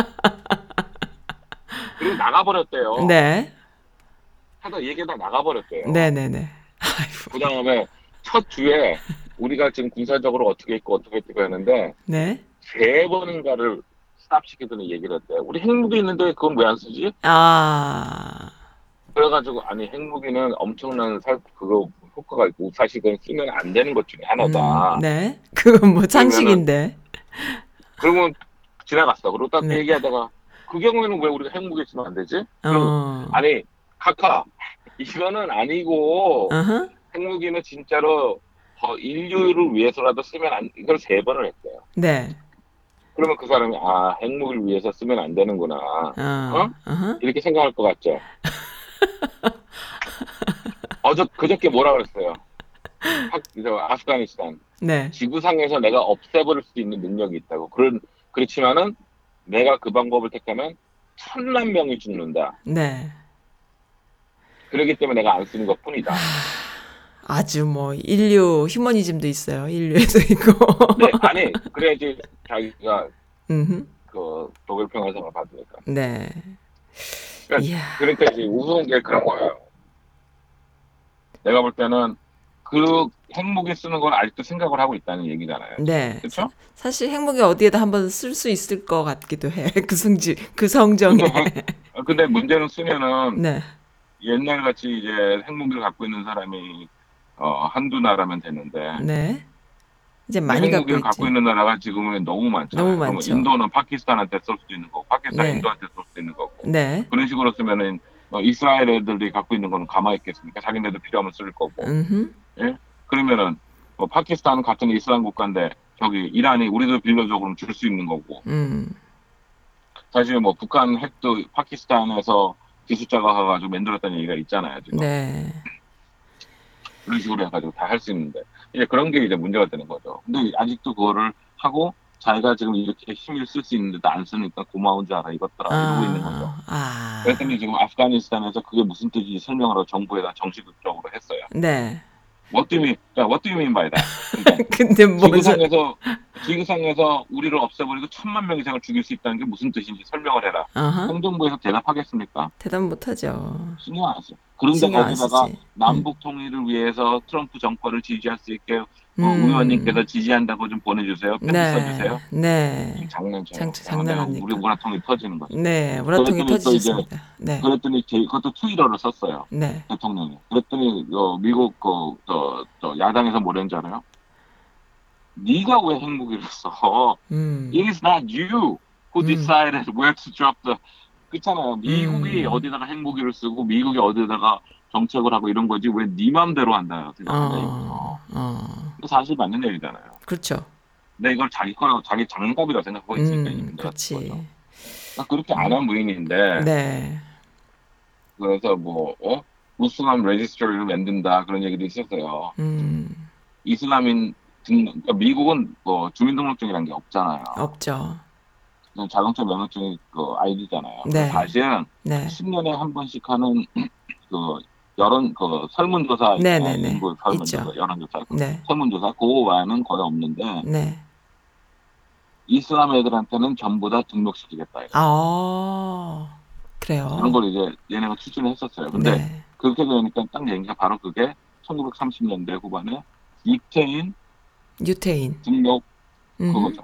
그리고 나가버렸대요. 네. 하다 얘기하다 나가버렸대요. 네, 네, 네. 그 다음에 첫 주에 우리가 지금 군사적으로 어떻게 있고 어떻게 있고 했는데 네. 세 번인가를 스탑시키더니 얘기를 했대요. 우리 핵무기 있는데 그건 왜 안 쓰지? 아. 그래가지고 아니 핵무기는 엄청난 살 그거 효과가 있고 사실 그건 쓰면 안 되는 것 중에 하나다. 음, 네. 그건 뭐 상식인데. 그러면 지나갔어. 그리고 딱 네. 얘기하다가 그 경우에는 왜 우리가 행복했으면 안 되지? 그럼 어. 아니 카카 이거는 아니고 어허. 핵무기는 진짜로 더 인류를 위해서라도 쓰면 안 이걸 세 번을 했대요. 네. 그러면 그 사람이 아 핵무기를 위해서 쓰면 안 되는구나 어. 어허. 이렇게 생각할 것 같죠. [LAUGHS] 어저 그저께 뭐라 그랬어요? 학, 저 아프가니스탄 네. 지구상에서 내가 없애버릴 수 있는 능력이 있다고. 그런 그렇지만은 내가 그 방법을 택하면 천만 명이 죽는다. 네. 그렇기 때문에 내가 안 쓰는 것 뿐이다. 아주 뭐 인류 휴머니즘도 있어요. 인류에도 [LAUGHS] 있고. 네, 아니 그래야지 자기가. 그 노벨 평화상을 받으니까. 네. 그러니까 이야. 그러니까 이제 우스운 게 그런 거예요. 내가 볼 때는 그 핵무기 쓰는 건 아직도 생각을 하고 있다는 얘기잖아요. 네. 그렇죠? 사실 핵무기 어디에다 한번 쓸 수 있을 것 같기도 해. [LAUGHS] 그 성지, 그 성정에. [LAUGHS] 근데 문제는 쓰면은 네. 옛날 같이 이제 핵무기를 갖고 있는 사람이 어, 한두 나라면 되는데 네. 이제 많이 갖고 있지. 갖고 있는 나라가 지금은 너무 많잖아요. 너무 많죠. 인도는 파키스탄한테 쓸 수도 있는 거고, 파키스탄 네. 인도한테 쓸 수도 있는 거고. 네. 그런 식으로 쓰면은 어, 이스라엘 애들이 갖고 있는 거는 가만히 있겠습니까? 자기네들 필요하면 쓸 거고. 음흠. 그러면은 뭐 파키스탄 같은 이슬람 국가인데 저기 이란이 우리도 빌려줘 그럼 줄 수 있는 거고. 음. 사실 뭐 북한 핵도 파키스탄에서 기술자가 가가지고 만들었다는 얘기가 있잖아요. 지금. 네. 그런 식으로 해가지고 다 할 수 있는데 이제 그런 게 이제 문제가 되는 거죠. 근데 아직도 그거를 하고 자기가 지금 이렇게 힘을 쓸 수 있는데도 안 쓰니까 고마운 줄 알아 이것들아 이러고 있는 거죠. 아. 그랬더니 지금 아프가니스탄에서 그게 무슨 뜻인지 설명하러 정부에다 정식적으로 했어요. 네. What do you mean? what do you mean by that? 그러니까 [LAUGHS] 근데 뭔 소... 지구상에서 지구상에서 우리를 없애버리고 천만 명 이상을 죽일 수 있다는 게 무슨 뜻인지 설명을 해라. 어허. 행정부에서 대답하겠습니까? 대답 못 하죠. 신경 안 써. 그런데 신경 안 거기다가 쓰지. 남북 통일을 위해서 트럼프 정권을 지지할 수 있게 뭐 음. 의원님께서 지지한다고 좀 보내주세요. 편지 네. 써주세요. 네. 장난쳐. 장- 장난하니까. 우리 문화통이 터지는 거죠. 네. 또 터지셨습니다. 네. 그랬더니 제- 그것도 트위터를 썼어요. 네. 대통령이. 그랬더니 어, 미국 그, 저, 저 야당에서 뭐랬는 줄 알아요? 네가 왜 핵무기를 써? 음. It is not you who 음. decided where to drop the 그렇잖아요. 미국이 음. 어디다가 핵무기를 쓰고 미국이 어디다가 정책을 하고 이런 거지 왜 네 맘대로 한다 이거죠. 어. 어. 사실 맞는 얘기잖아요. 그렇죠. 근데 이걸 자기 거라고 자기 장갑이라고 생각하고 있으니까 이 음. 그렇지. 그렇게 안 한 무인인데 네. 그래서 뭐 어? 무슬람 레지스터리를 만든다 그런 얘기도 있었어요. 음. 이슬람인 그러니까 미국은 뭐 주민등록증이라는 게 없잖아요. 없죠. 자동차 면허증이 그 아이디잖아요. 네. 사실은 네. 10년에 한 번씩 하는 [CLEARS THROAT] 그 여론 그 설문조사 네, 있잖아요. 네, 네. 인구 설문조사 있죠. 여론조사 네. 설문조사 그거 외에는 거의 없는데 네. 이슬람 애들한테는 전부 다 등록시키겠다 이거. 아. 그래요. 그런 걸 이제 얘네가 추진을 했었어요. 근데 네. 그렇게 되니까 딱 얘기가 바로 그게 1930년대 후반에 육체인 유태인. 등록 음. 그거죠.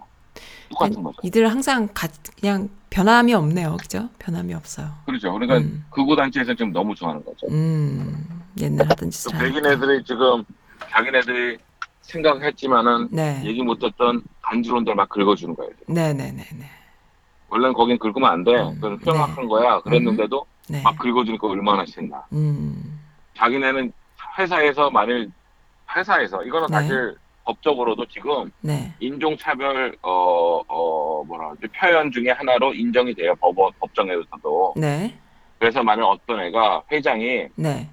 똑같은 거죠. 이들 항상 가, 그냥 변함이 없네요. 그죠? 변함이 없어요. 그렇죠. 그러니까 음. 극우 단체에서 지금 너무 좋아하는 거죠. 음. 옛날 하던 또 짓을 백인 하니까. 애들이 지금 자기네들이 생각했지만은 네. 얘기 못했던 간주론들 막 긁어주는 거예요. 네, 네, 네, 네. 원래는 거긴 긁으면 안 돼. 음, 그건 네. 평학한 거야. 그랬는데도 네. 막 긁어주니까 얼마나 싫나. 음. 자기네는 회사에서 만일 회사에서 이거는 네. 사실 법적으로도 지금 네. 인종차별 어, 어 뭐라 그러지 표현 중에 하나로 인정이 돼요. 법 법정에서도. 네. 그래서 만약 어떤 애가 회장이 네.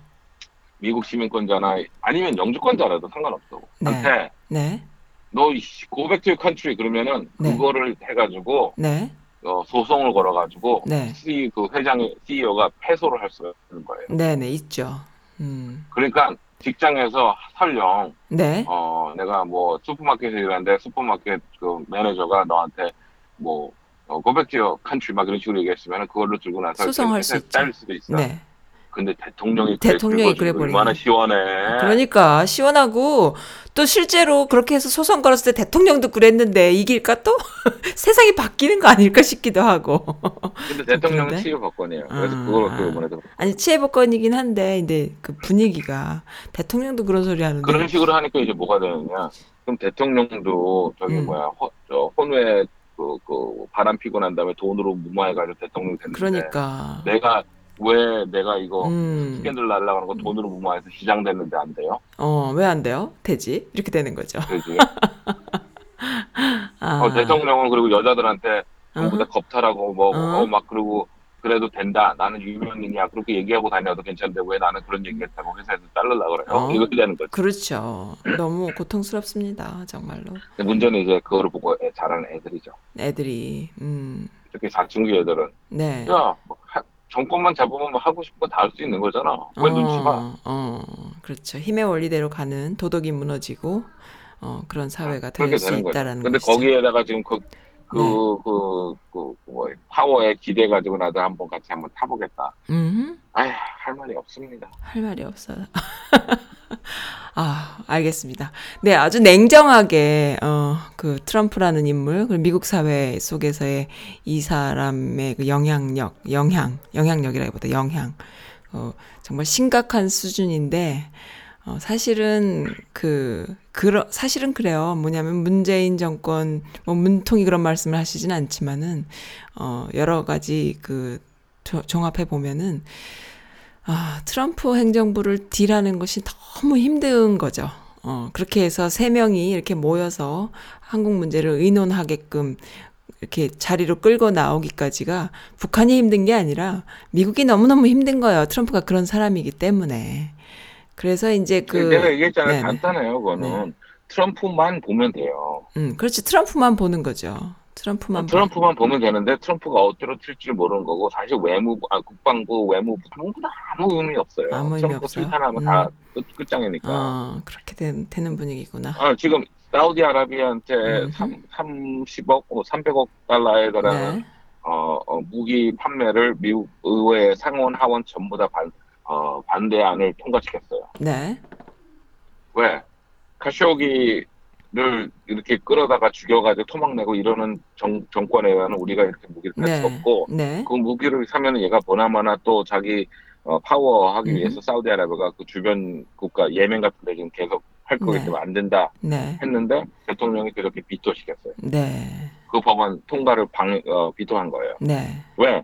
미국 시민권자나 아니면 영주권자라도 상관없어. 네. 한테 네. 너 go back to country 그러면은 네. 그거를 해가지고 네. 어, 소송을 걸어가지고 네. C 그 회장이 CEO가 패소를 할 수 있는 거예요. 네, 네, 있죠. 음. 그러니까 직장에서 설령 네. 어 내가 뭐 슈퍼마켓에 일하는데 슈퍼마켓 그 매니저가 너한테 뭐 어, go back to country 막 이런 식으로 얘기했으면 그걸로 들고 나서 소송할 수 있죠. 잘릴 수도 있어. 네. 근데 대통령이 대통령이 그래 그래 버리네. 얼마나 시원해. 그러니까 시원하고 또 실제로 그렇게 해서 소송 걸었을 때 대통령도 그랬는데 이길까 또 [LAUGHS] 세상이 바뀌는 거 아닐까 싶기도 하고 근데 대통령은 그런데? 치유 법권이에요. 그래서 아, 그걸 아. 그 이번에도 아니 치해복권이긴 한데 근데 그 분위기가 대통령도 그런 소리 하는데 그런 식으로 하니까 이제 뭐가 되느냐. 그럼 대통령도 저기 음. 뭐야 호, 저 혼외 그, 그 바람 피고 난 다음에 돈으로 무마해가지고 대통령 됐는데 그러니까. 내가 왜 내가 이거 음. 스캔들 날라가는 거 돈으로 무마해서 시장됐는데 안 돼요? 어, 왜 안 돼요? 되지? 이렇게 되는 거죠. 그지? [LAUGHS] 아. 어, 대통령은 그리고 여자들한테 전부 다. 겁탈하고 뭐 어. 어, 막 그러고 그래도 된다. 나는 유명인이야. 그렇게 얘기하고 다녀도 괜찮은데 왜 나는 그런 얘기했다고 회사에서 자르려고 그래요? 어. 이렇게 되는 거죠. 그렇죠. 너무 고통스럽습니다. 정말로. 근데 문제는 이제 그거를 보고 애- 자라는 애들이죠. 애들이 음. 특히 사춘기 애들은 네. 야 뭐, 하- 정권만 잡으면 뭐 하고 싶은 거 다 할 수 있는 거잖아. 왜 눈치 봐? 어, 어, 그렇죠. 힘의 원리대로 가는 도덕이 무너지고 어, 그런 사회가 될 그렇게 수 되는 거죠. 있다라는 근데 것이죠. 거기에다가 지금 그, 그, 네. 그, 그, 그, 뭐, 파워에 기대 가지고 나도 한번 같이 한번 타보겠다. 음, 아휴, 할 말이 없습니다. 할 말이 없어요. [LAUGHS] [LAUGHS] 아, 알겠습니다. 네, 아주 냉정하게 어, 그 트럼프라는 인물, 그리고 미국 사회 속에서의 이 사람의 그 영향력, 영향, 영향력이라기보다 영향, 어, 정말 심각한 수준인데 어, 사실은 그, 그러, 사실은 그래요. 뭐냐면 문재인 정권, 뭐 문통이 그런 말씀을 하시진 않지만은, 어, 여러 가지 그, 조- 종합해 보면은, 아, 트럼프 행정부를 딜하는 것이 너무 힘든 거죠. 어, 그렇게 해서 세 명이 이렇게 모여서 한국 문제를 의논하게끔 이렇게 자리로 끌고 나오기까지가 북한이 힘든 게 아니라 미국이 너무너무 힘든 거예요. 트럼프가 그런 사람이기 때문에. 그래서 이제 그, 내가 얘기했잖아요. 네네. 간단해요. 그거는. 트럼프만 보면 돼요. 음, 그렇지. 트럼프만 보는 거죠. 트럼프만. 보- 트럼프만 보면 되는데 트럼프가 어디로 튈지 모르는 거고 사실 외무부, 아, 국방부, 외무부 아무것도 아무 의미 없어요. 아무 의미 트럼프 없어요? 출탄하면 음. 다 끝, 끝장이니까. 어, 그렇게 된, 되는 분위기구나. 아, 지금 사우디아라비아한테 음흠. 삼 30억, 어, 300억 달러에 달하는 네. 어, 어, 무기 판매를 미국 의회 상원 하원 전부 다 반, 어, 반대안을 통과시켰어요. 네. 왜? 카쇼기 를 이렇게 끌어다가 죽여가지고 토막내고 이러는 정, 정권에 의한 우리가 이렇게 무기를 살수 네. 없고 네. 그 무기를 사면 얘가 보나마나 또 자기 어, 파워하기 음흠. 위해서 사우디아라비아가 그 주변 국가 예멘 같은 데 지금 계속 할 거기 네. 때문에 안 된다 네. 했는데 대통령이 그렇게 비토시켰어요. 네. 그 법안 통과를 방, 어, 비토한 거예요. 네. 왜?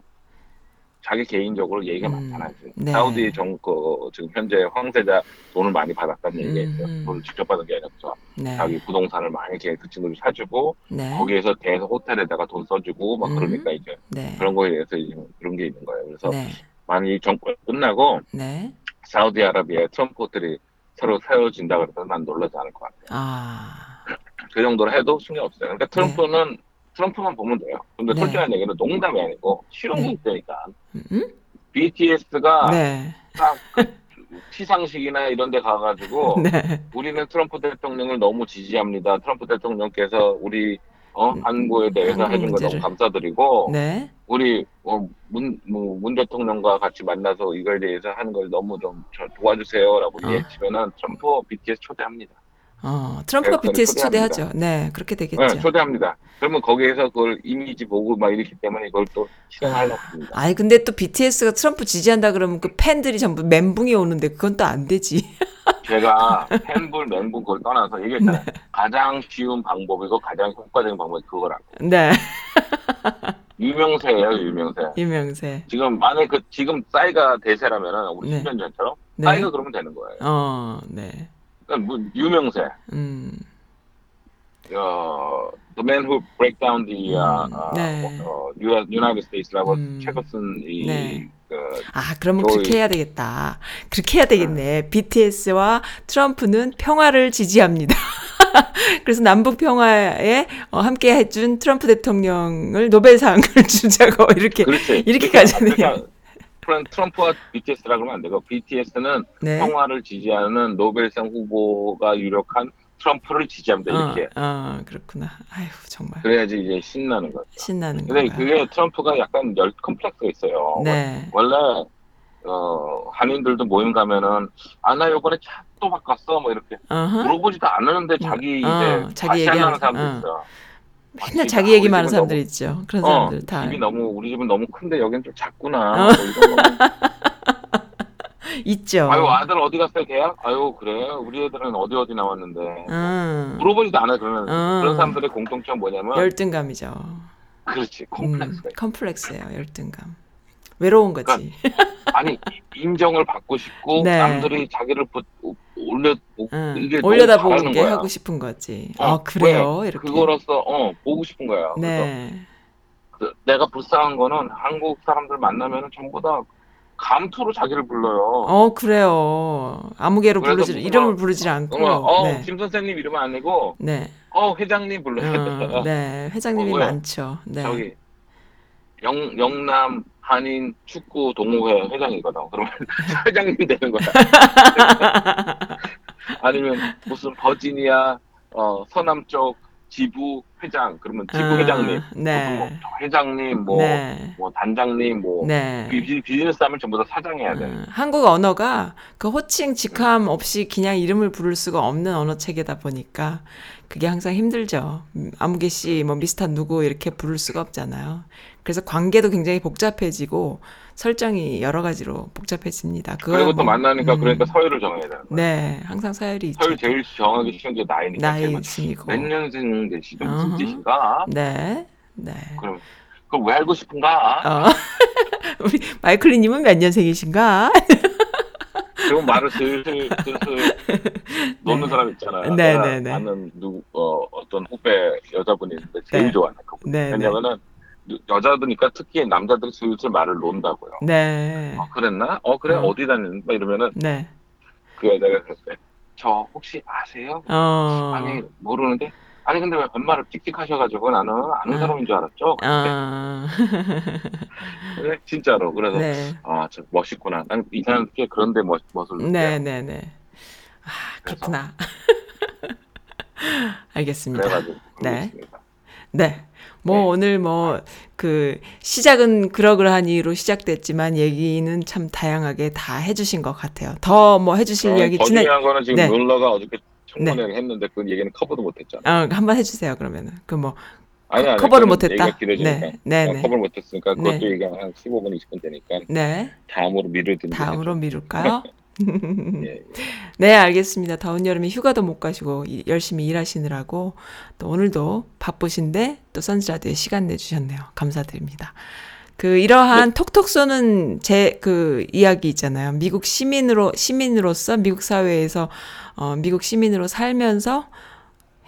자기 개인적으로 얘기가 음, 많잖아요. 지금. 네. 사우디 정, 그, 지금 현재 황세자 돈을 많이 받았다는 얘기가 있어요. 음. 돈을 직접 받은 게 아니라 네. 자기 부동산을 많이 걔그 친구들이 사주고 네. 거기에서 대해서 호텔에다가 돈 써주고 막 음. 그러니까 이제 네. 그런 거에 대해서 지금 그런 게 있는 거예요. 그래서 네. 만약 이 정권 끝나고 네. 사우디아라비아에 트럼프 호텔이 새로 세워진다 그래서 난 놀라지 않을 것 같아요. 아. 그 정도로 해도 순위 없어요. 그러니까 트럼프는 트럼프만 보면 돼요. 근데 네. 솔직한 얘기는 농담이 아니고 실용이 네. 있다니까. 음? BTS가 네. 딱그 시상식이나 이런 데 가가지고 [LAUGHS] 네. 우리는 트럼프 대통령을 너무 지지합니다. 트럼프 대통령께서 우리 어, 음, 한국에 대해서 한국 해준 거 너무. 감사드리고 네. 우리 어, 문, 뭐, 문 대통령과 같이 만나서 이거에 대해서 하는 걸 너무 좀 저- 도와주세요라고 어. 얘기치면은 트럼프 BTS 초대합니다. 어, 트럼프가 네, BTS 초대합니다. 초대하죠. 네. 그렇게 되겠죠. 네, 초대합니다. 그러면 거기에서 그걸 이미지 보고 막 이렇기 때문에 이걸 또 실행하려고 합니다. 아니 근데 또 BTS가 트럼프 지지한다 그러면 그 팬들이 전부 멘붕이 오는데 그건 또 안 되지. [LAUGHS] 제가 팬불 맹분 그걸 떠나서 얘기했잖아요. 네. 가장 쉬운 방법이고 가장 효과적인 방법이 그거라고. 네. 유명세예요, 유명세. 유명세. 지금 만약 그 지금 싸이가 대세라면은 우리 네. 10년 전처럼 네. 싸이가 그러면 되는 거예요. 어, 네. 그러니까 뭐 유명세. 음. 어, The Man Who Break Down the 음, uh, 네. 어, United States라고 음. 책을 쓴이 네. 그, 아, 그러면 그렇게 해야 되겠다. 그렇게 해야 되겠네. BTS와 트럼프는 평화를 지지합니다. [LAUGHS] 그래서 남북 평화에 어, 함께 해준 트럼프 대통령을 노벨상을 [LAUGHS] 주자고 이렇게. 그렇지. 이렇게 그러니까. 그러니까 트럼- 트럼프와 BTS라 그러면 안 되고 BTS는 네. 평화를 지지하는 노벨상 후보가 유력한 트럼프를 지지합니다. 어, 이렇게. 어, 그렇구나. 아휴, 정말. 그래야지 이제 신나는 거죠. 신나는 근데 거야. 그게 트럼프가 약간 열 컴플렉스가 있어요. 네. 원래 어, 한인들도 모임 가면은 아나 요번에 차또 바꿨어 뭐 이렇게 어허. 물어보지도 않았는데 자기 어, 이제 자기 얘기하는 하는 사람들 어. 있어. 맨날 아, 자기 얘기만 하는 사람들 너무- 있죠. 그런 어, 사람들 다. 집이 너무 우리 집은 너무 큰데 여긴 좀 작구나. 어. 뭐거 있죠. 아유 아들 어디 갔어요 대학? 아유 그래 우리 애들은 어디 어디 나왔는데 음, 물어보지도 않아요 그러면 음. 그런 사람들의 공통점 뭐냐면 열등감이죠. 그렇지 음, 콤플렉스 컴플렉스예요. 열등감. 외로운 거지. 아니 인정을 받고 싶고 네. 남들이 자기를 보- 올려 보- 응. 이게 너무 올려다보게 잘하는 거야. 하고 싶은 거지. 어, 아 그래요? 왜? 이렇게. 그거로서 어 보고 싶은 거야. 그래서 네. 그- 내가 불쌍한 거는 한국 사람들 만나면은 전부 다 감투로 자기를 불러요. 어 그래요. 아무개로 그래서 부르지 이름을 말- 부르지 않고. 그러면 어, 네. 김 선생님 이름 아니고 네. 어 회장님 불러야 돼. 어, 네. 회장님이 어, 왜? 많죠. 네. 저기 영 영남 한인 축구 동호회 회장이거든. 그러면 [LAUGHS] 회장님이 되는 거야. [LAUGHS] 아니면 무슨 버지니아 어, 서남 쪽 지부 회장 그러면 지부 아, 회장님, 네. 뭐 회장님, 뭐, 네. 뭐 단장님, 뭐 네. 비, 비즈니스 하면 전부 다 사장해야 돼. 어, 한국 언어가 그 호칭 직함 없이 그냥 이름을 부를 수가 없는 언어 체계다 보니까 그게 항상 힘들죠. 음, 아무개 씨, 뭐 미스터 누구 이렇게 부를 수가 없잖아요. 그래서 관계도 굉장히 복잡해지고 설정이 여러 가지로 복잡해집니다. 그리고 또 뭐, 만나니까 음, 그러니까 서열을 정해야 되는 거야. 네, 항상 서열이 있죠. 서열 제일 정하기 쉬운 게 나이니까. 나이 제일 먼저. 있으니고. 몇 년생? 무슨 어허. 뜻인가? 네, 네. 그럼 그걸 왜 알고 싶은가? 어. [LAUGHS] 우리 마이클리님은 몇 년생이신가? [LAUGHS] 그런 말을 슬슬 슬슬 [LAUGHS] 놓는 사람 있잖아요. 네, 네, 네. 아는 누구 어, 어떤 후배 여자분이 있는데 제일 네. 좋아하는 그분. 네, 네. 왜냐면은 여자들이니까 특히 남자들이 슬슬 말을 놓는다고요. 네, 어, 그랬나? 어 그래 어. 어디 다니는? 막 이러면은 네. 그 여자가 그랬어요. 저 혹시 아세요? 어, 아니 모르는데 아니 근데 왜 반말을 틱틱하셔가지고 나는 아는 어. 사람인 줄 알았죠. 어, 그래 [LAUGHS] 진짜로 그래서 네. 아저 멋있구나. 난 이 사람께 그런데 멋 멋을 네, 느껴요. 네, 네. 아. 그렇구나. [LAUGHS] [LAUGHS] 알겠습니다. 네. 있습니다. 네. 뭐 네. 오늘 뭐 그 시작은 그러그러한 이유로 시작됐지만 얘기는 참 다양하게 다 해주신 것 같아요. 더 뭐 해주실 어, 이야기 더 지난 중요한 거는 지금 네. 롤러가 어저께 청문회를 했는데 그 얘기는 커버도 못했잖아. 어, 한번 해주세요 그러면은 그뭐 아니 아니 커버를 못했다. 네, 네, 어, 네, 커버를 못했으니까 그것도 네. 얘기가 한 15분 20분 되니까 네. 다음으로 미루든지. 다음으로 미룰까요? [LAUGHS] 해줘. 예. [LAUGHS] 네, 알겠습니다. 더운 여름에 휴가도 못 가시고 이- 열심히 일하시느라고 또 오늘도 바쁘신데 또 선즈라디오에 시간 내주셨네요. 감사드립니다. 그 이러한 톡톡 쏘는 제 그 이야기 있잖아요. 미국 시민으로 시민으로서 미국 사회에서 어, 미국 시민으로 살면서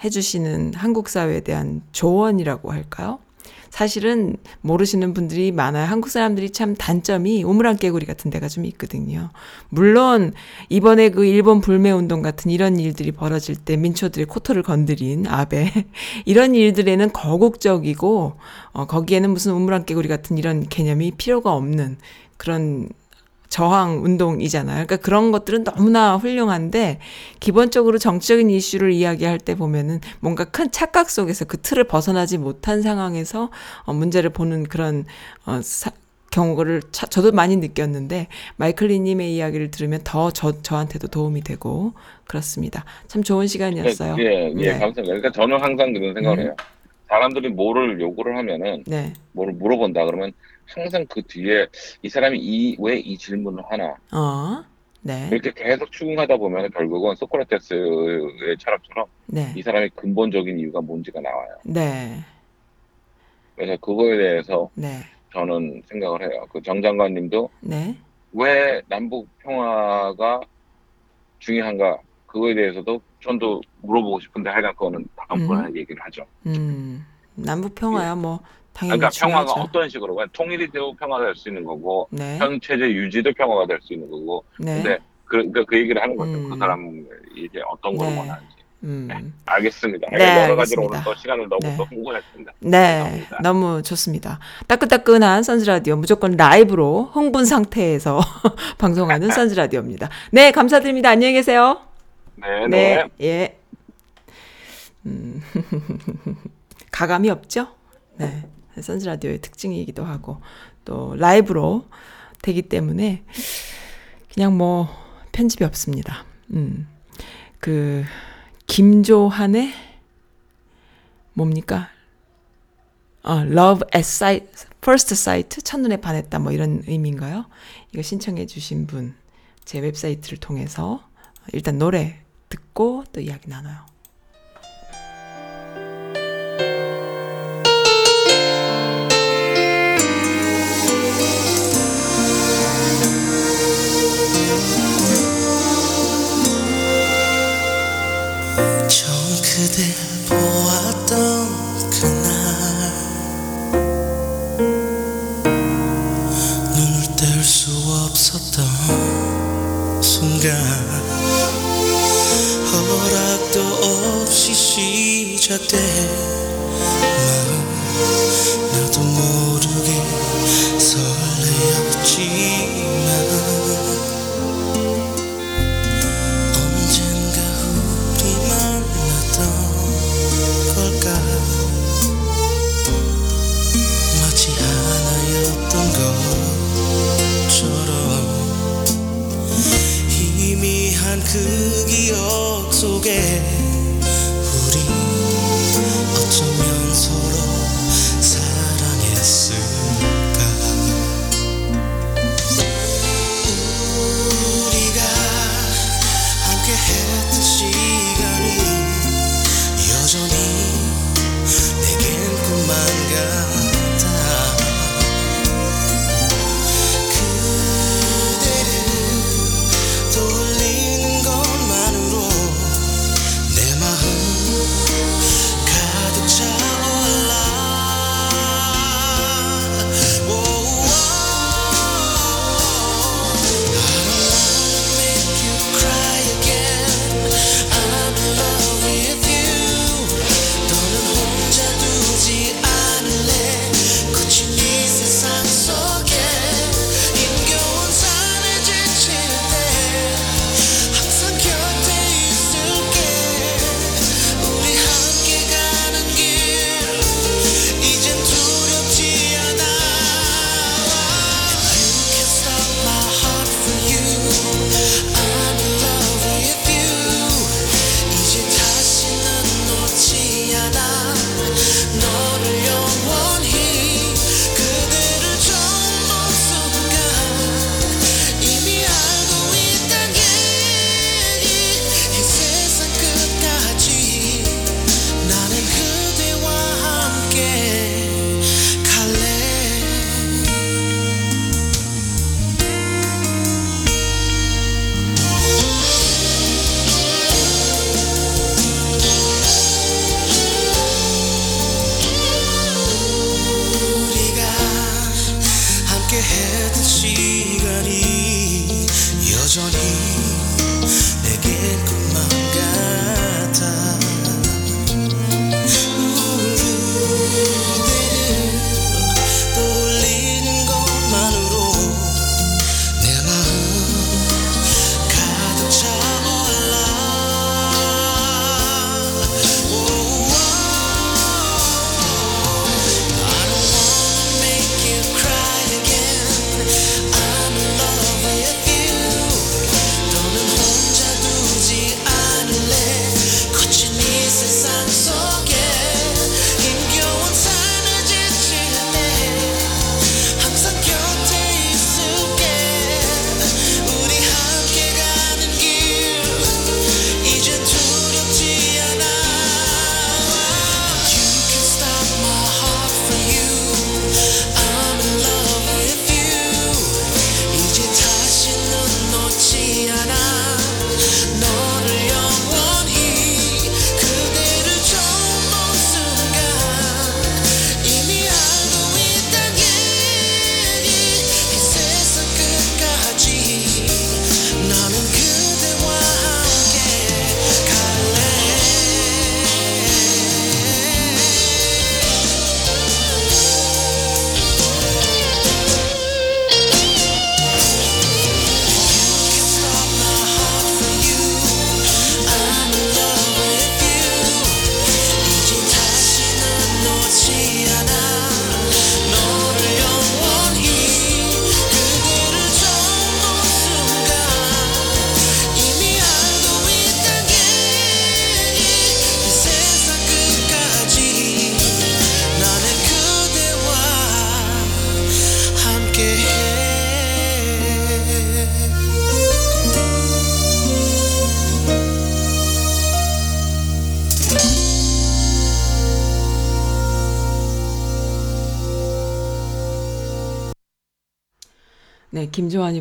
해주시는 한국 사회에 대한 조언이라고 할까요? 사실은 모르시는 분들이 많아요. 한국 사람들이 참 단점이 우물안 깨구리 같은 데가 좀 있거든요. 물론 이번에 그 일본 불매 운동 같은 이런 일들이 벌어질 때 민초들의 코털을 건드린 아베 [LAUGHS] 이런 일들에는 거국적이고 어, 거기에는 무슨 우물안 깨구리 같은 이런 개념이 필요가 없는 그런 저항 운동이잖아요. 그러니까 그런 것들은 너무나 훌륭한데 기본적으로 정치적인 이슈를 이야기할 때 보면은 뭔가 큰 착각 속에서 그 틀을 벗어나지 못한 상황에서 어, 문제를 보는 그런 어, 사, 경우를 차- 저도 많이 느꼈는데 마이클리님의 이야기를 들으면 더 저, 저한테도 도움이 되고 그렇습니다. 참 좋은 시간이었어요. 예, 예, 네. 감사합니다. 그러니까 저는 항상 그런 생각을 음. 해요. 사람들이 뭐를 요구를 하면은 네, 뭐를 물어본다 그러면 항상 그 뒤에 이 사람이 이 왜 이 질문을 하나. 어, 네, 이렇게 계속 추궁하다 보면 결국은 소크라테스의 철학처럼 네, 이 사람의 근본적인 이유가 뭔지가 나와요. 네, 그래서 그거에 대해서 네, 저는 생각을 해요. 그 정 장관님도 네, 왜 남북 평화가 중요한가 그거에 대해서도 전도 물어보고 싶은데 하여간 그거는 다음번에 얘기를 하죠. 음, 남북 평화야 뭐 당연히 그러니까 평화가 중요하죠. 어떤 식으로 그냥 통일이 되고 평화가 될 수 있는 거고 네, 현 체제 유지도 평화가 될 수 있는 거고 네, 근데 그, 그러니까 그 얘기를 하는 거죠. 음. 그 사람 이게 어떤 걸 네. 원하는지. 음. 알겠습니다. 네, 여러 가지로 오늘. 또 시간을 너무 네. 또 홍보했습니다. 네, 감사합니다. 너무 좋습니다. 따끈따끈한 선즈라디오 무조건 라이브로 흥분 상태에서 [LAUGHS] 방송하는 선즈라디오입니다. 네, 감사드립니다. 안녕히 계세요. 네, 네. 네, 예. 음, [LAUGHS] 가감이 없죠? 네. 선즈 라디오의 특징이기도 하고 또 라이브로 되기 때문에 그냥 뭐 편집이 없습니다. 음. 그 김조한의 뭡니까? 어, Love at Sight, First Sight, 첫눈에 반했다 뭐 이런 의미인가요? 이거 신청해 주신 분 제 웹사이트를 통해서 일단 노래 듣고 또 이야기 나눠요. 그대 보았던 그날. 눈을 뗄 수 없었던 순간. 허락도 없이 시작된 quer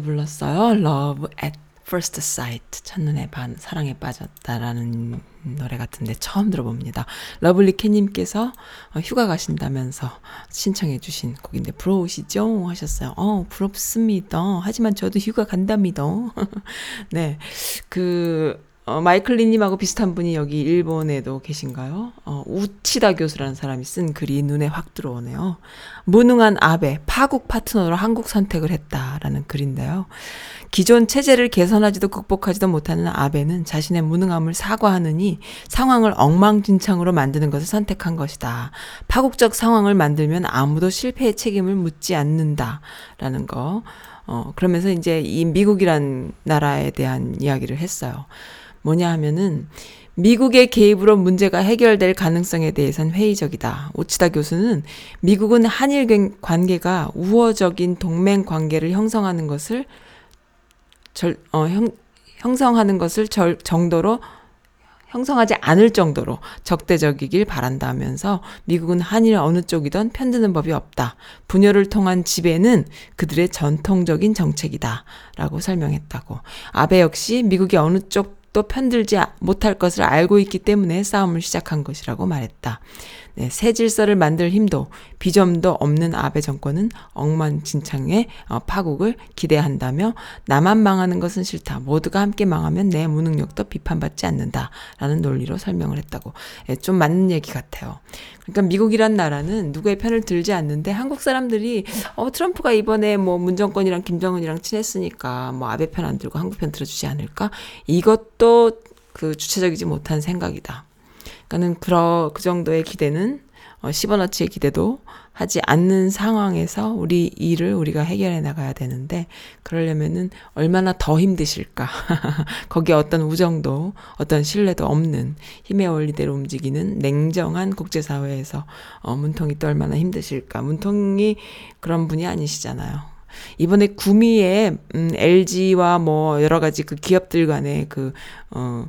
불렀어요. Love at First Sight. 첫눈에 반, 사랑에 빠졌다라는 노래 같은데 처음 들어봅니다. 러블리 캐님께서 어, 휴가 가신다면서 신청해 주신 곡인데 부러우시죠? 하셨어요. 어, 부럽습니다. 하지만 저도 휴가 간답니다. [LAUGHS] 네. 그, 어, 마이클 리님하고 비슷한 분이 여기 일본에도 계신가요? 어, 우치다 교수라는 사람이 쓴 글이 눈에 확 들어오네요. 무능한 아베, 파국 파트너로 한국 선택을 했다라는 글인데요. 기존 체제를 개선하지도 극복하지도 못하는 아베는 자신의 무능함을 사과하느니 상황을 엉망진창으로 만드는 것을 선택한 것이다. 파국적 상황을 만들면 아무도 실패의 책임을 묻지 않는다라는 거. 어, 그러면서 이제 이 미국이란 나라에 대한 이야기를 했어요. 뭐냐 하면은 미국의 개입으로 문제가 해결될 가능성에 대해선 회의적이다. 오치다 교수는 미국은 한일 관계가 우호적인 동맹 관계를 형성하는 것을 절, 어, 형, 형성하는 것을 절, 정도로 형성하지 않을 정도로 적대적이길 바란다면서 미국은 한일 어느 쪽이든 편드는 법이 없다. 분열을 통한 지배는 그들의 전통적인 정책이다. 라고 설명했다고. 아베 역시 미국이 어느 쪽 또 편들지 못할 것을 알고 있기 때문에 싸움을 시작한 것이라고 말했다. 네, 새 질서를 만들 힘도 비점도 없는 아베 정권은 엉망진창의 어, 파국을 기대한다며 나만 망하는 것은 싫다. 모두가 함께 망하면 내 무능력도 비판받지 않는다라는 논리로 설명을 했다고. 예, 좀 맞는 얘기 같아요. 그러니까 미국이란 나라는 누구의 편을 들지 않는데 한국 사람들이 어 트럼프가 이번에 뭐 문정권이랑 김정은이랑 친했으니까 뭐 아베 편 안 들고 한국 편 들어주지 않을까? 이것도 그 주체적이지 못한 생각이다. 그러니까는 그러 그 정도의 기대는 어, 10원어치의 기대도 하지 않는 상황에서 우리 일을 우리가 해결해 나가야 되는데 그러려면은 얼마나 더 힘드실까 [LAUGHS] 거기에 어떤 우정도 어떤 신뢰도 없는 힘의 원리대로 움직이는 냉정한 국제사회에서 어, 문통이 또 얼마나 힘드실까 문통이 그런 분이 아니시잖아요. 이번에 구미에 음, LG와 뭐 여러 가지 그 기업들 간의 그어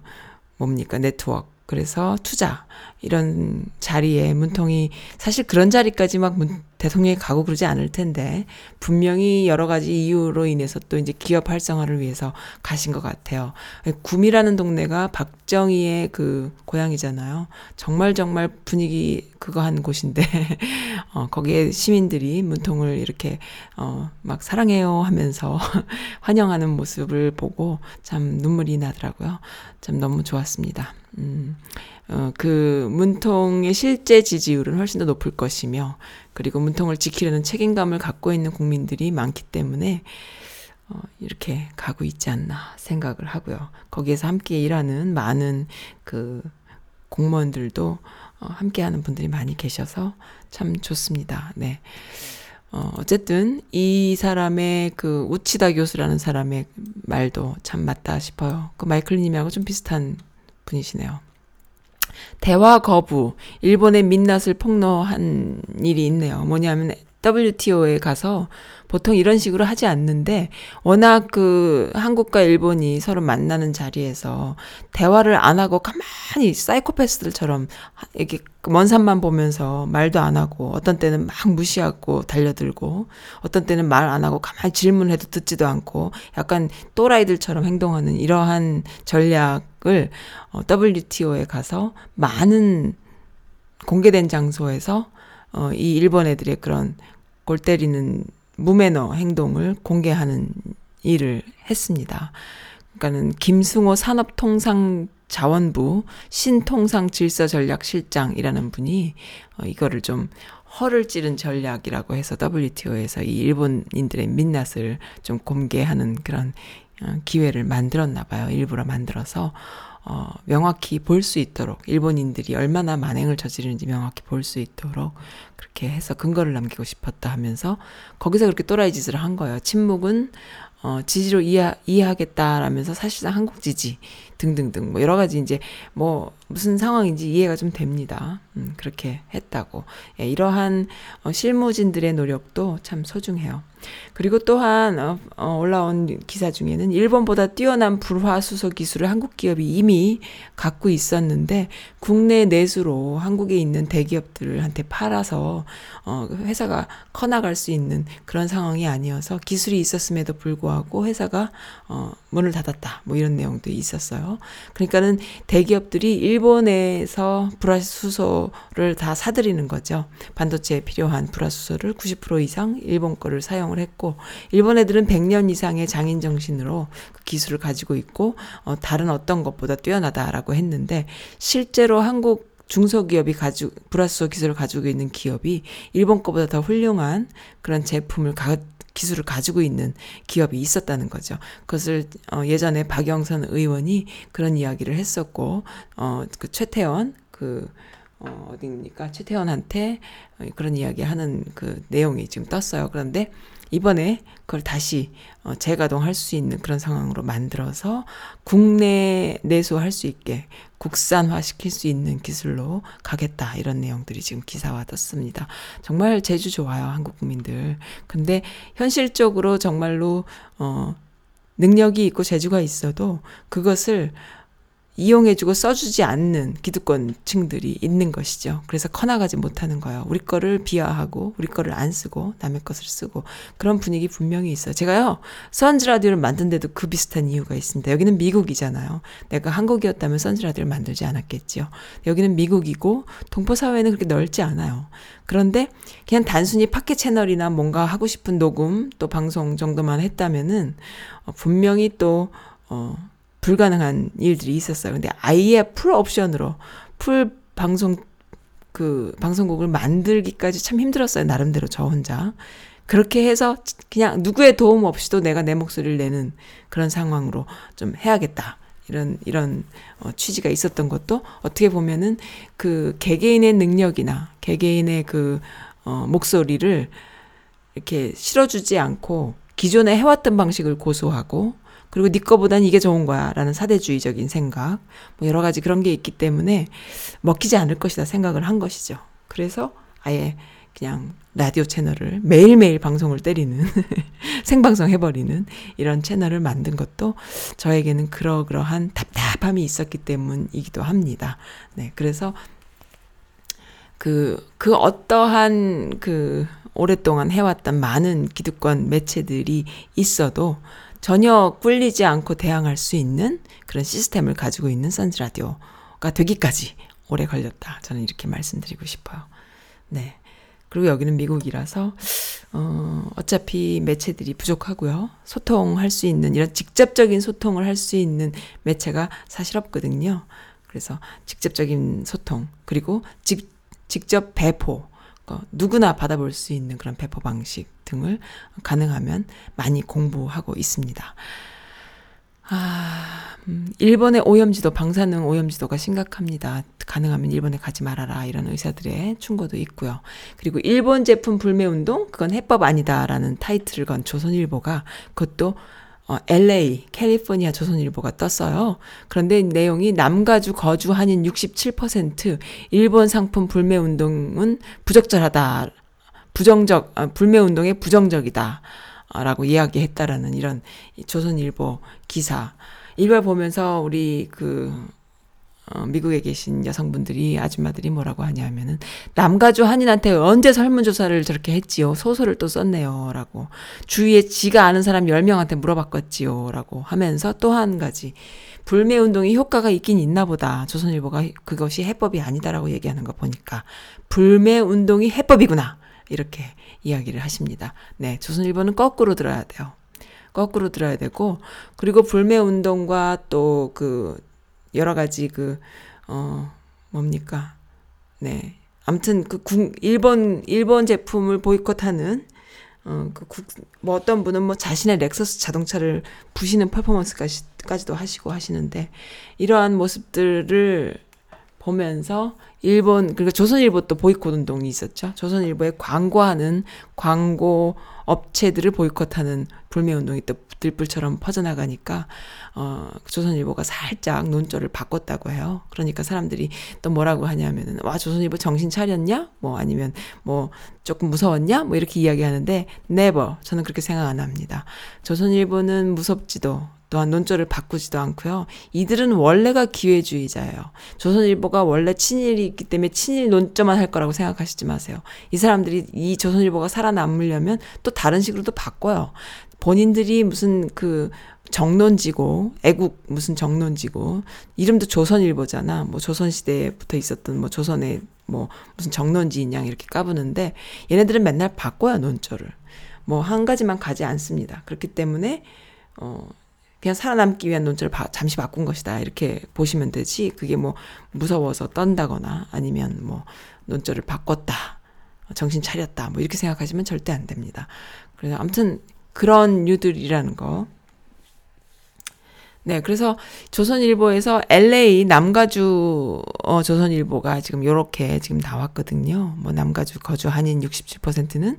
뭡니까? 네트워크. 그래서 투자. 이런 자리에 문통이 사실 그런 자리까지 막 문, 대통령이 가고 그러지 않을 텐데 분명히 여러 가지 이유로 인해서 또 이제 기업 활성화를 위해서 가신 것 같아요. 구미라는 동네가 박정희의 그 고향이잖아요. 정말 정말 분위기 그거 한 곳인데 [LAUGHS] 어, 거기에 시민들이 문통을 이렇게 어, 막 사랑해요 하면서 [LAUGHS] 환영하는 모습을 보고 참 눈물이 나더라고요. 참 너무 좋았습니다. 음. 어, 그 문통의 실제 지지율은 훨씬 더 높을 것이며 그리고 문통을 지키려는 책임감을 갖고 있는 국민들이 많기 때문에 어, 이렇게 가고 있지 않나 생각을 하고요. 거기에서 함께 일하는 많은 그 공무원들도 어, 함께 하는 분들이 많이 계셔서 참 좋습니다. 네. 어, 어쨌든 이 사람의 그 우치다 교수라는 사람의 말도 참 맞다 싶어요. 그 마이클 님하고 좀 비슷한 분이시네요. 대화 거부, 일본의 민낯을 폭로한 일이 있네요. 뭐냐면 WTO에 가서 보통 이런 식으로 하지 않는데 워낙 그 한국과 일본이 서로 만나는 자리에서 대화를 안 하고 가만히 사이코패스들처럼 이렇게 먼 산만 보면서 말도 안 하고 어떤 때는 막 무시하고 달려들고 어떤 때는 말 안 하고 가만히 질문해도 듣지도 않고 약간 또라이들처럼 행동하는 이러한 전략 을 어, WTO에 가서 많은 공개된 장소에서 어, 이 일본 애들의 그런 골 때리는 무매너 행동을 공개하는 일을 했습니다. 그러니까는 김승호 산업통상 자원부 신통상 질서 전략 실장이라는 분이 어, 이거를 좀 허를 찌른 전략이라고 해서 WTO에서 이 일본인들의 민낯을 좀 공개하는 그런 어, 기회를 만들었나 봐요. 일부러 만들어서 어, 명확히 볼 수 있도록 일본인들이 얼마나 만행을 저지르는지 명확히 볼 수 있도록 그렇게 해서 근거를 남기고 싶었다 하면서 거기서 그렇게 또라이 짓을 한 거예요. 침묵은 어, 지지로 이해, 이해하겠다라면서 사실상 한국 지지 등등등 뭐 여러 가지 이제 뭐 무슨 상황인지 이해가 좀 됩니다. 음, 그렇게 했다고. 예, 이러한 어, 실무진들의 노력도 참 소중해요. 그리고 또한 어, 어, 올라온 기사 중에는 일본보다 뛰어난 불화수소 기술을 한국 기업이 이미 갖고 있었는데 국내 내수로 한국에 있는 대기업들한테 팔아서 어, 회사가 커나갈 수 있는 그런 상황이 아니어서 기술이 있었음에도 불구하고 회사가 어, 문을 닫았다. 뭐 이런 내용도 있었어요. 그러니까는 대기업들이 일본에서 불화수소를 다 사들이는 거죠. 반도체에 필요한 불화수소를 90% 이상 일본 거를 사용을 했고 일본 애들은 100년 이상의 장인 정신으로 그 기술을 가지고 있고 어, 다른 어떤 것보다 뛰어나다라고 했는데 실제로 한국 중소기업이 가지고 불화수소 기술을 가지고 있는 기업이 일본 거보다 더 훌륭한 그런 제품을 가, 기술을 가지고 있는 기업이 있었다는 거죠. 그것을 어, 예전에 박영선 의원이 그런 이야기를 했었고 어 그 최태원 그 어, 어디입니까? 최태원한테 그런 이야기 하는 그 내용이 지금 떴어요. 그런데 이번에 그걸 다시 어, 재가동할 수 있는 그런 상황으로 만들어서 국내 내수할 수 있게 국산화 시킬 수 있는 기술로 가겠다 이런 내용들이 지금 기사화 떴습니다. 정말 제주 좋아요 한국 국민들. 근데 현실적으로 정말로 어 능력이 있고 재주가 있어도 그것을 이용해주고 써주지 않는 기득권층들이 있는 것이죠. 그래서 커나가지 못하는 거예요. 우리 거를 비하하고 우리 거를 안 쓰고 남의 것을 쓰고 그런 분위기 분명히 있어요. 제가요 선즈 라디오를 만든 데도 그 비슷한 이유가 있습니다. 여기는 미국이잖아요. 내가 한국이었다면 선즈 라디오를 만들지 않았겠지요. 여기는 미국이고 동포 사회는 그렇게 넓지 않아요. 그런데 그냥 단순히 팟캐 채널이나 뭔가 하고 싶은 녹음 또 방송 정도만 했다면은 어, 분명히 또 어. 불가능한 일들이 있었어요. 근데 아예 full option으로 full 방송 그 방송국을 만들기까지 참 힘들었어요. 나름대로 저 혼자. 그렇게 해서 그냥 누구의 도움 없이도 내가 내 목소리를 내는 그런 상황으로 좀 해야겠다. 이런 이런 어, 취지가 있었던 것도 어떻게 보면은 그 개개인의 능력이나 개개인의 그 어, 목소리를 이렇게 실어주지 않고 기존에 해왔던 방식을 고수하고 그리고 네 거보단 이게 좋은 거야 라는 사대주의적인 생각 뭐 여러 가지 그런 게 있기 때문에 먹히지 않을 것이다 생각을 한 것이죠. 그래서 아예 그냥 라디오 채널을 매일매일 방송을 때리는 [LAUGHS] 생방송 해버리는 이런 채널을 만든 것도 저에게는 그러그러한 답답함이 있었기 때문이기도 합니다. 네, 그래서 그, 그 어떠한 그 오랫동안 해왔던 많은 기득권 매체들이 있어도 전혀 꿀리지 않고 대항할 수 있는 그런 시스템을 가지고 있는 선즈 라디오가 되기까지 오래 걸렸다. 저는 이렇게 말씀드리고 싶어요. 네. 그리고 여기는 미국이라서 어 어차피 매체들이 부족하고요. 소통할 수 있는 이런 직접적인 소통을 할 수 있는 매체가 사실 없거든요. 그래서 직접적인 소통 그리고 직, 직접 배포 어, 누구나 받아볼 수 있는 그런 배포 방식 등을 가능하면 많이 공부하고 있습니다. 아, 음, 일본의 오염지도, 방사능 오염지도가 심각합니다. 가능하면 일본에 가지 말아라. 이런 의사들의 충고도 있고요. 그리고 일본 제품 불매운동? 그건 해법 아니다라는 타이틀을 건 조선일보가 그것도 어, LA, 캘리포니아 조선일보가 떴어요. 그런데 내용이 남가주 거주 한인 67% 일본 상품 불매 운동은 부적절하다. 부정적, 아, 불매 운동에 부정적이다. 라고 이야기했다라는 이런 조선일보 기사. 이걸 보면서 우리 그 어, 미국에 계신 여성분들이 아줌마들이 뭐라고 하냐면은 남가주 한인한테 언제 설문조사를 저렇게 했지요? 소설을 또 썼네요라고. 주위에 지가 아는 사람 10명한테 물어봤겠지요라고 하면서 또 한 가지. 불매 운동이 효과가 있긴 있나 보다. 조선일보가 그것이 해법이 아니다라고 얘기하는 거 보니까 불매 운동이 해법이구나. 이렇게 이야기를 하십니다. 네 조선일보는 거꾸로 들어야 돼요. 거꾸로 들어야 되고 그리고 불매 운동과 또 그 여러 가지 그, 어, 뭡니까. 네. 아무튼 그 국, 일본, 일본 제품을 보이콧하는, 어, 그 국, 뭐 어떤 분은 뭐 자신의 렉서스 자동차를 부시는 퍼포먼스까지도 하시고 하시는데, 이러한 모습들을 보면서 일본 그리고 조선일보 또 보이콧 운동이 있었죠. 조선일보에 광고하는 광고 업체들을 보이콧하는 불매 운동이 또 들불처럼 퍼져나가니까 어 조선일보가 살짝 논조를 바꿨다고 해요. 그러니까 사람들이 또 뭐라고 하냐면은 와 조선일보 정신 차렸냐? 뭐 아니면 뭐 조금 무서웠냐? 뭐 이렇게 이야기하는데 never 저는 그렇게 생각 안 합니다. 조선일보는 무섭지도 또한 논조를 바꾸지도 않고요. 이들은 원래가 기회주의자예요. 조선일보가 원래 친일이 있기 때문에 친일 논조만 할 거라고 생각하시지 마세요. 이 사람들이 이 조선일보가 살아남으려면 또 다른 식으로도 바꿔요. 본인들이 무슨 그 정론지고 애국 무슨 정론지고 이름도 조선일보잖아. 뭐 조선시대부터 있었던 뭐 조선의 뭐 무슨 정론지인 양 이렇게 까부는데 얘네들은 맨날 바꿔요 논조를. 뭐 한 가지만 가지 않습니다. 그렇기 때문에 어 그냥 살아남기 위한 논조를 바, 잠시 바꾼 것이다. 이렇게 보시면 되지. 그게 뭐 무서워서 떤다거나 아니면 뭐 논조를 바꿨다. 정신 차렸다. 뭐 이렇게 생각하시면 절대 안 됩니다. 그래서 아무튼 그런 류들이라는 거. 네, 그래서 조선일보에서 LA 남가주 어, 조선일보가 지금 요렇게 지금 나왔거든요. 뭐 남가주 거주 한인 67%는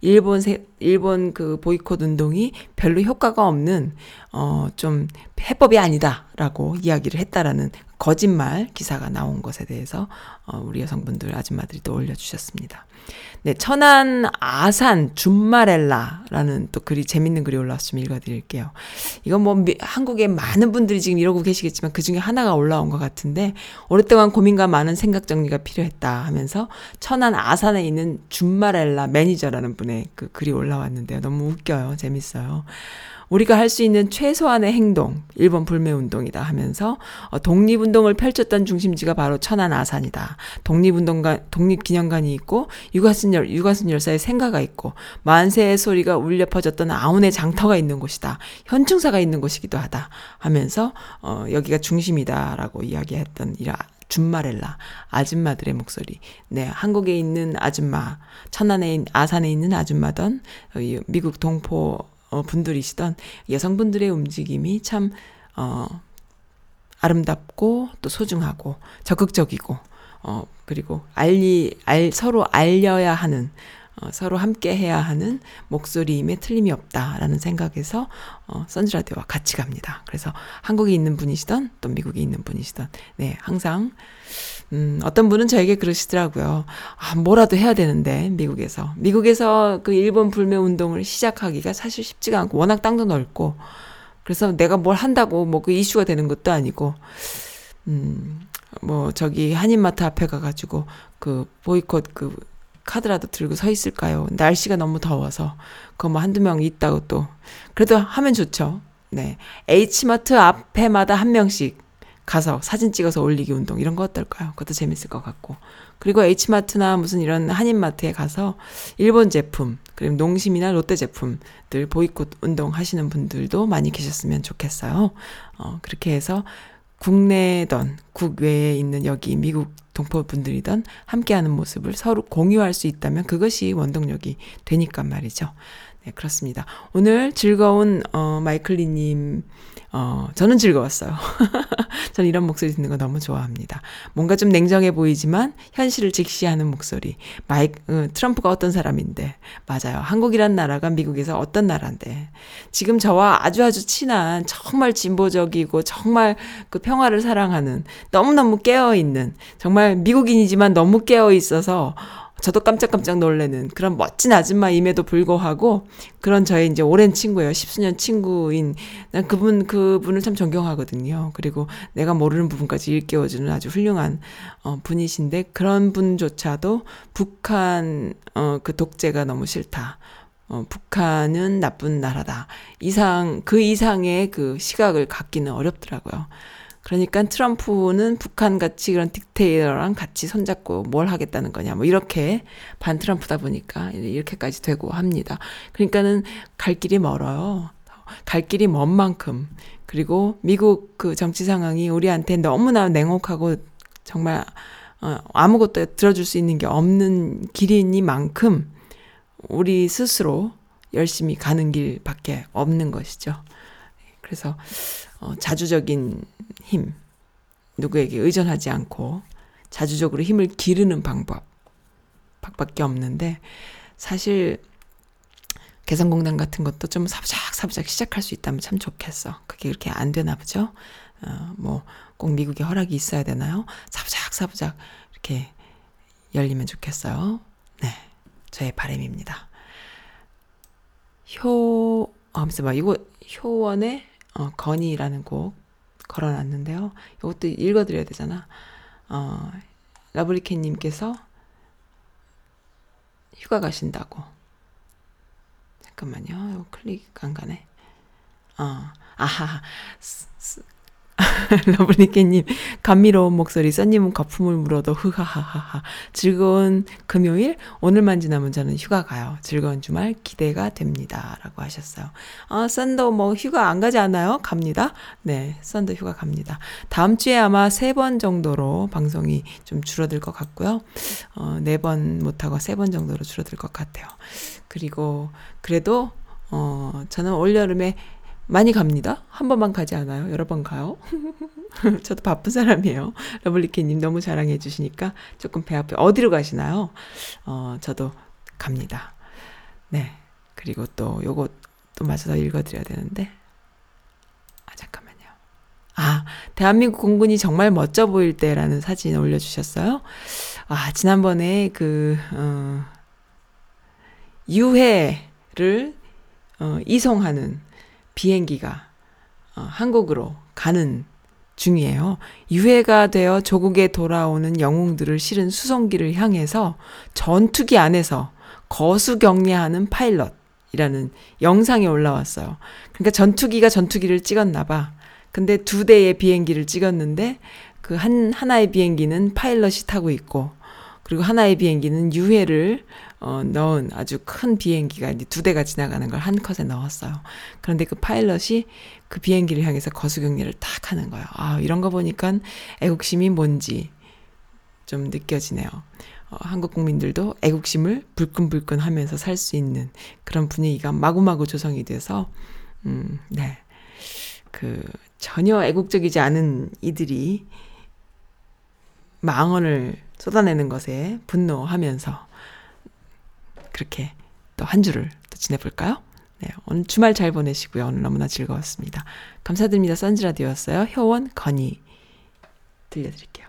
일본 세, 일본 그 보이콧 운동이 별로 효과가 없는 어 좀 해법이 아니다라고 이야기를 했다라는 거짓말 기사가 나온 것에 대해서 어 우리 여성분들 아줌마들이 또 올려주셨습니다. 네, 천안 아산 줌마렐라라는 또 글이 재밌는 글이 좀 읽어드릴게요. 이건 뭐 미, 한국에 많은 분들이 지금 이러고 계시겠지만 그 중에 하나가 올라온 것 같은데 오랫동안 고민과 많은 생각 정리가 필요했다 하면서 천안 아산에 있는 줌마렐라 매니저라는 분의 그 글이 올라왔는데요. 너무 웃겨요. 재밌어요. 우리가 할 수 있는 최소한의 행동, 일본 불매운동이다 하면서 어, 독립운동을 펼쳤던 중심지가 바로 천안 아산이다. 독립운동관, 독립기념관이 있고 유가순 열, 유가순 열사의 생가가 있고 만세의 소리가 울려 퍼졌던 아운의 장터가 있는 곳이다. 현충사가 있는 곳이기도 하다. 하면서 어, 여기가 중심이다라고 이야기했던 이라 줌마렐라 아줌마들의 목소리. 네, 한국에 있는 아줌마, 천안에 아산에 있는 아줌마던 어, 미국 동포 어, 분들이시던 여성분들의 움직임이 참, 어, 아름답고 또 소중하고 적극적이고, 어, 그리고 알리, 알, 서로 알려야 하는, 어, 서로 함께 해야 하는 목소리임에 틀림이 없다라는 생각에서 어, 선즈라디오와 같이 갑니다. 그래서 한국에 있는 분이시던 또 미국에 있는 분이시던 네 항상 음, 어떤 분은 저에게 그러시더라고요. 아, 뭐라도 해야 되는데, 미국에서. 미국에서 그 일본 불매 운동을 시작하기가 사실 쉽지가 않고, 워낙 땅도 넓고, 그래서 내가 뭘 한다고 뭐 그 이슈가 되는 것도 아니고, 음, 뭐 저기 한인마트 앞에 가가지고 그 보이콧 그 카드라도 들고 서 있을까요? 날씨가 너무 더워서. 그거 뭐 한두 명 있다고 또. 그래도 하면 좋죠. 네. H마트 앞에마다 한 명씩 가서 사진 찍어서 올리기 운동 이런 거 어떨까요? 그것도 재밌을 것 같고. 그리고 H마트나 무슨 이런 한인마트에 가서 일본 제품, 그리고 농심이나 롯데 제품들 보이콧 운동 하시는 분들도 많이 계셨으면 좋겠어요. 어, 그렇게 해서 국내던 국외에 있는 여기 미국 동포분들이던 함께하는 모습을 서로 공유할 수 있다면 그것이 원동력이 되니까 말이죠. 네, 그렇습니다. 오늘 즐거운, 어, 마이클리님, 어, 저는 즐거웠어요. [LAUGHS] 저는 이런 목소리 듣는 거 너무 좋아합니다. 뭔가 좀 냉정해 보이지만 현실을 직시하는 목소리. 마이, 어, 트럼프가 어떤 사람인데. 맞아요. 한국이란 나라가 미국에서 어떤 나라인데. 지금 저와 아주 아주 친한 정말 진보적이고 정말 그 평화를 사랑하는 너무너무 깨어 있는 정말 미국인이지만 너무 깨어 있어서 저도 깜짝깜짝 놀래는 그런 멋진 아줌마임에도 불구하고 그런 저의 이제 오랜 친구예요. 십수년 친구인 난 그분 그분을 참 존경하거든요. 그리고 내가 모르는 부분까지 일깨워주는 아주 훌륭한 어, 분이신데 그런 분조차도 북한 어, 그 독재가 너무 싫다. 어, 북한은 나쁜 나라다. 이상 그 이상의 그 시각을 갖기는 어렵더라고요. 그러니까 트럼프는 북한 같이 그런 딕테이터랑 같이 손잡고 뭘 하겠다는 거냐. 뭐 이렇게 반 트럼프다 보니까 이렇게까지 되고 합니다. 그러니까는 갈 길이 멀어요. 갈 길이 먼 만큼 그리고 미국 그 정치 상황이 우리한테 너무나 냉혹하고 정말 어, 아무것도 들어줄 수 있는 게 없는 길이니만큼 우리 스스로 열심히 가는 길밖에 없는 것이죠. 그래서 어, 자주적인 힘, 누구에게 의존하지 않고 자주적으로 힘을 기르는 방법 밖에 없는데 사실 개성공단 같은 것도 좀 사부작사부작 시작할 수 있다면 참 좋겠어. 그게 그렇게 안 되나 보죠. 어, 뭐 꼭 미국의 허락이 있어야 되나요? 사부작사부작 이렇게 열리면 좋겠어요. 네, 저의 바람입니다. 효, 아, 잠깐만, 이거 효원의 어, 건이라는 곡 걸어놨는데요. 이것도 읽어드려야 되잖아. 어, 러블리케님께서 휴가 가신다고. 잠깐만요. 이거 클릭 안 가네. 어, 아하. [LAUGHS] 러블리케님, 감미로운 목소리, 써님은 거품을 물어도 흐하하하하. 즐거운 금요일, 오늘만 지나면 저는 휴가 가요. 즐거운 주말 기대가 됩니다. 라고 하셨어요. 아, 썬더 뭐 휴가 안 가지 않아요? 갑니다. 네, 썬더 휴가 갑니다. 다음 주에 아마 세 번 정도로 방송이 좀 줄어들 것 같고요. 어, 네 번 못하고 세 번 정도로 줄어들 것 같아요. 그리고 그래도, 어, 저는 올여름에 많이 갑니다. 한 번만 가지 않아요. 여러 번 가요. [LAUGHS] 저도 바쁜 사람이에요. 러블리케님 너무 자랑해 주시니까 조금 배 아프. 어디로 가시나요? 어, 저도 갑니다. 네. 그리고 또 요거 또 맞아서 읽어드려야 되는데. 아, 잠깐만요. 아, 대한민국 공군이 정말 멋져 보일 때라는 사진 올려주셨어요. 아, 지난번에 그, 어, 유해를, 어, 이송하는 비행기가 어, 한국으로 가는 중이에요. 유해가 되어 조국에 돌아오는 영웅들을 실은 수송기를 향해서 전투기 안에서 거수경례하는 파일럿이라는 영상이 올라왔어요. 그러니까 전투기가 전투기를 찍었나 봐. 근데 두 대의 비행기를 찍었는데 그 한 하나의 비행기는 파일럿이 타고 있고 그리고 하나의 비행기는 유해를 어, 넣은 아주 큰 비행기가 이제 두 대가 지나가는 걸 한 컷에 넣었어요. 그런데 그 파일럿이 그 비행기를 향해서 거수경례를 딱 하는 거예요. 아, 이런 거 보니까 애국심이 뭔지 좀 느껴지네요. 어, 한국 국민들도 애국심을 불끈불끈 하면서 살 수 있는 그런 분위기가 마구마구 조성이 돼서, 음, 네. 그, 전혀 애국적이지 않은 이들이 망언을 쏟아내는 것에 분노하면서 그렇게 또 한 주를 또 지내볼까요? 네, 오늘 주말 잘 보내시고요. 오늘 너무나 즐거웠습니다. 감사드립니다. 선즈라디오였어요. 효원, 건희 들려드릴게요.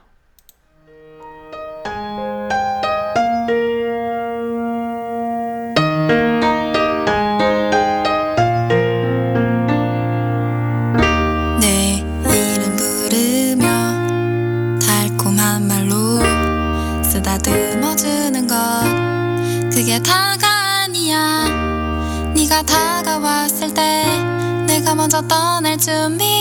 떠날 준비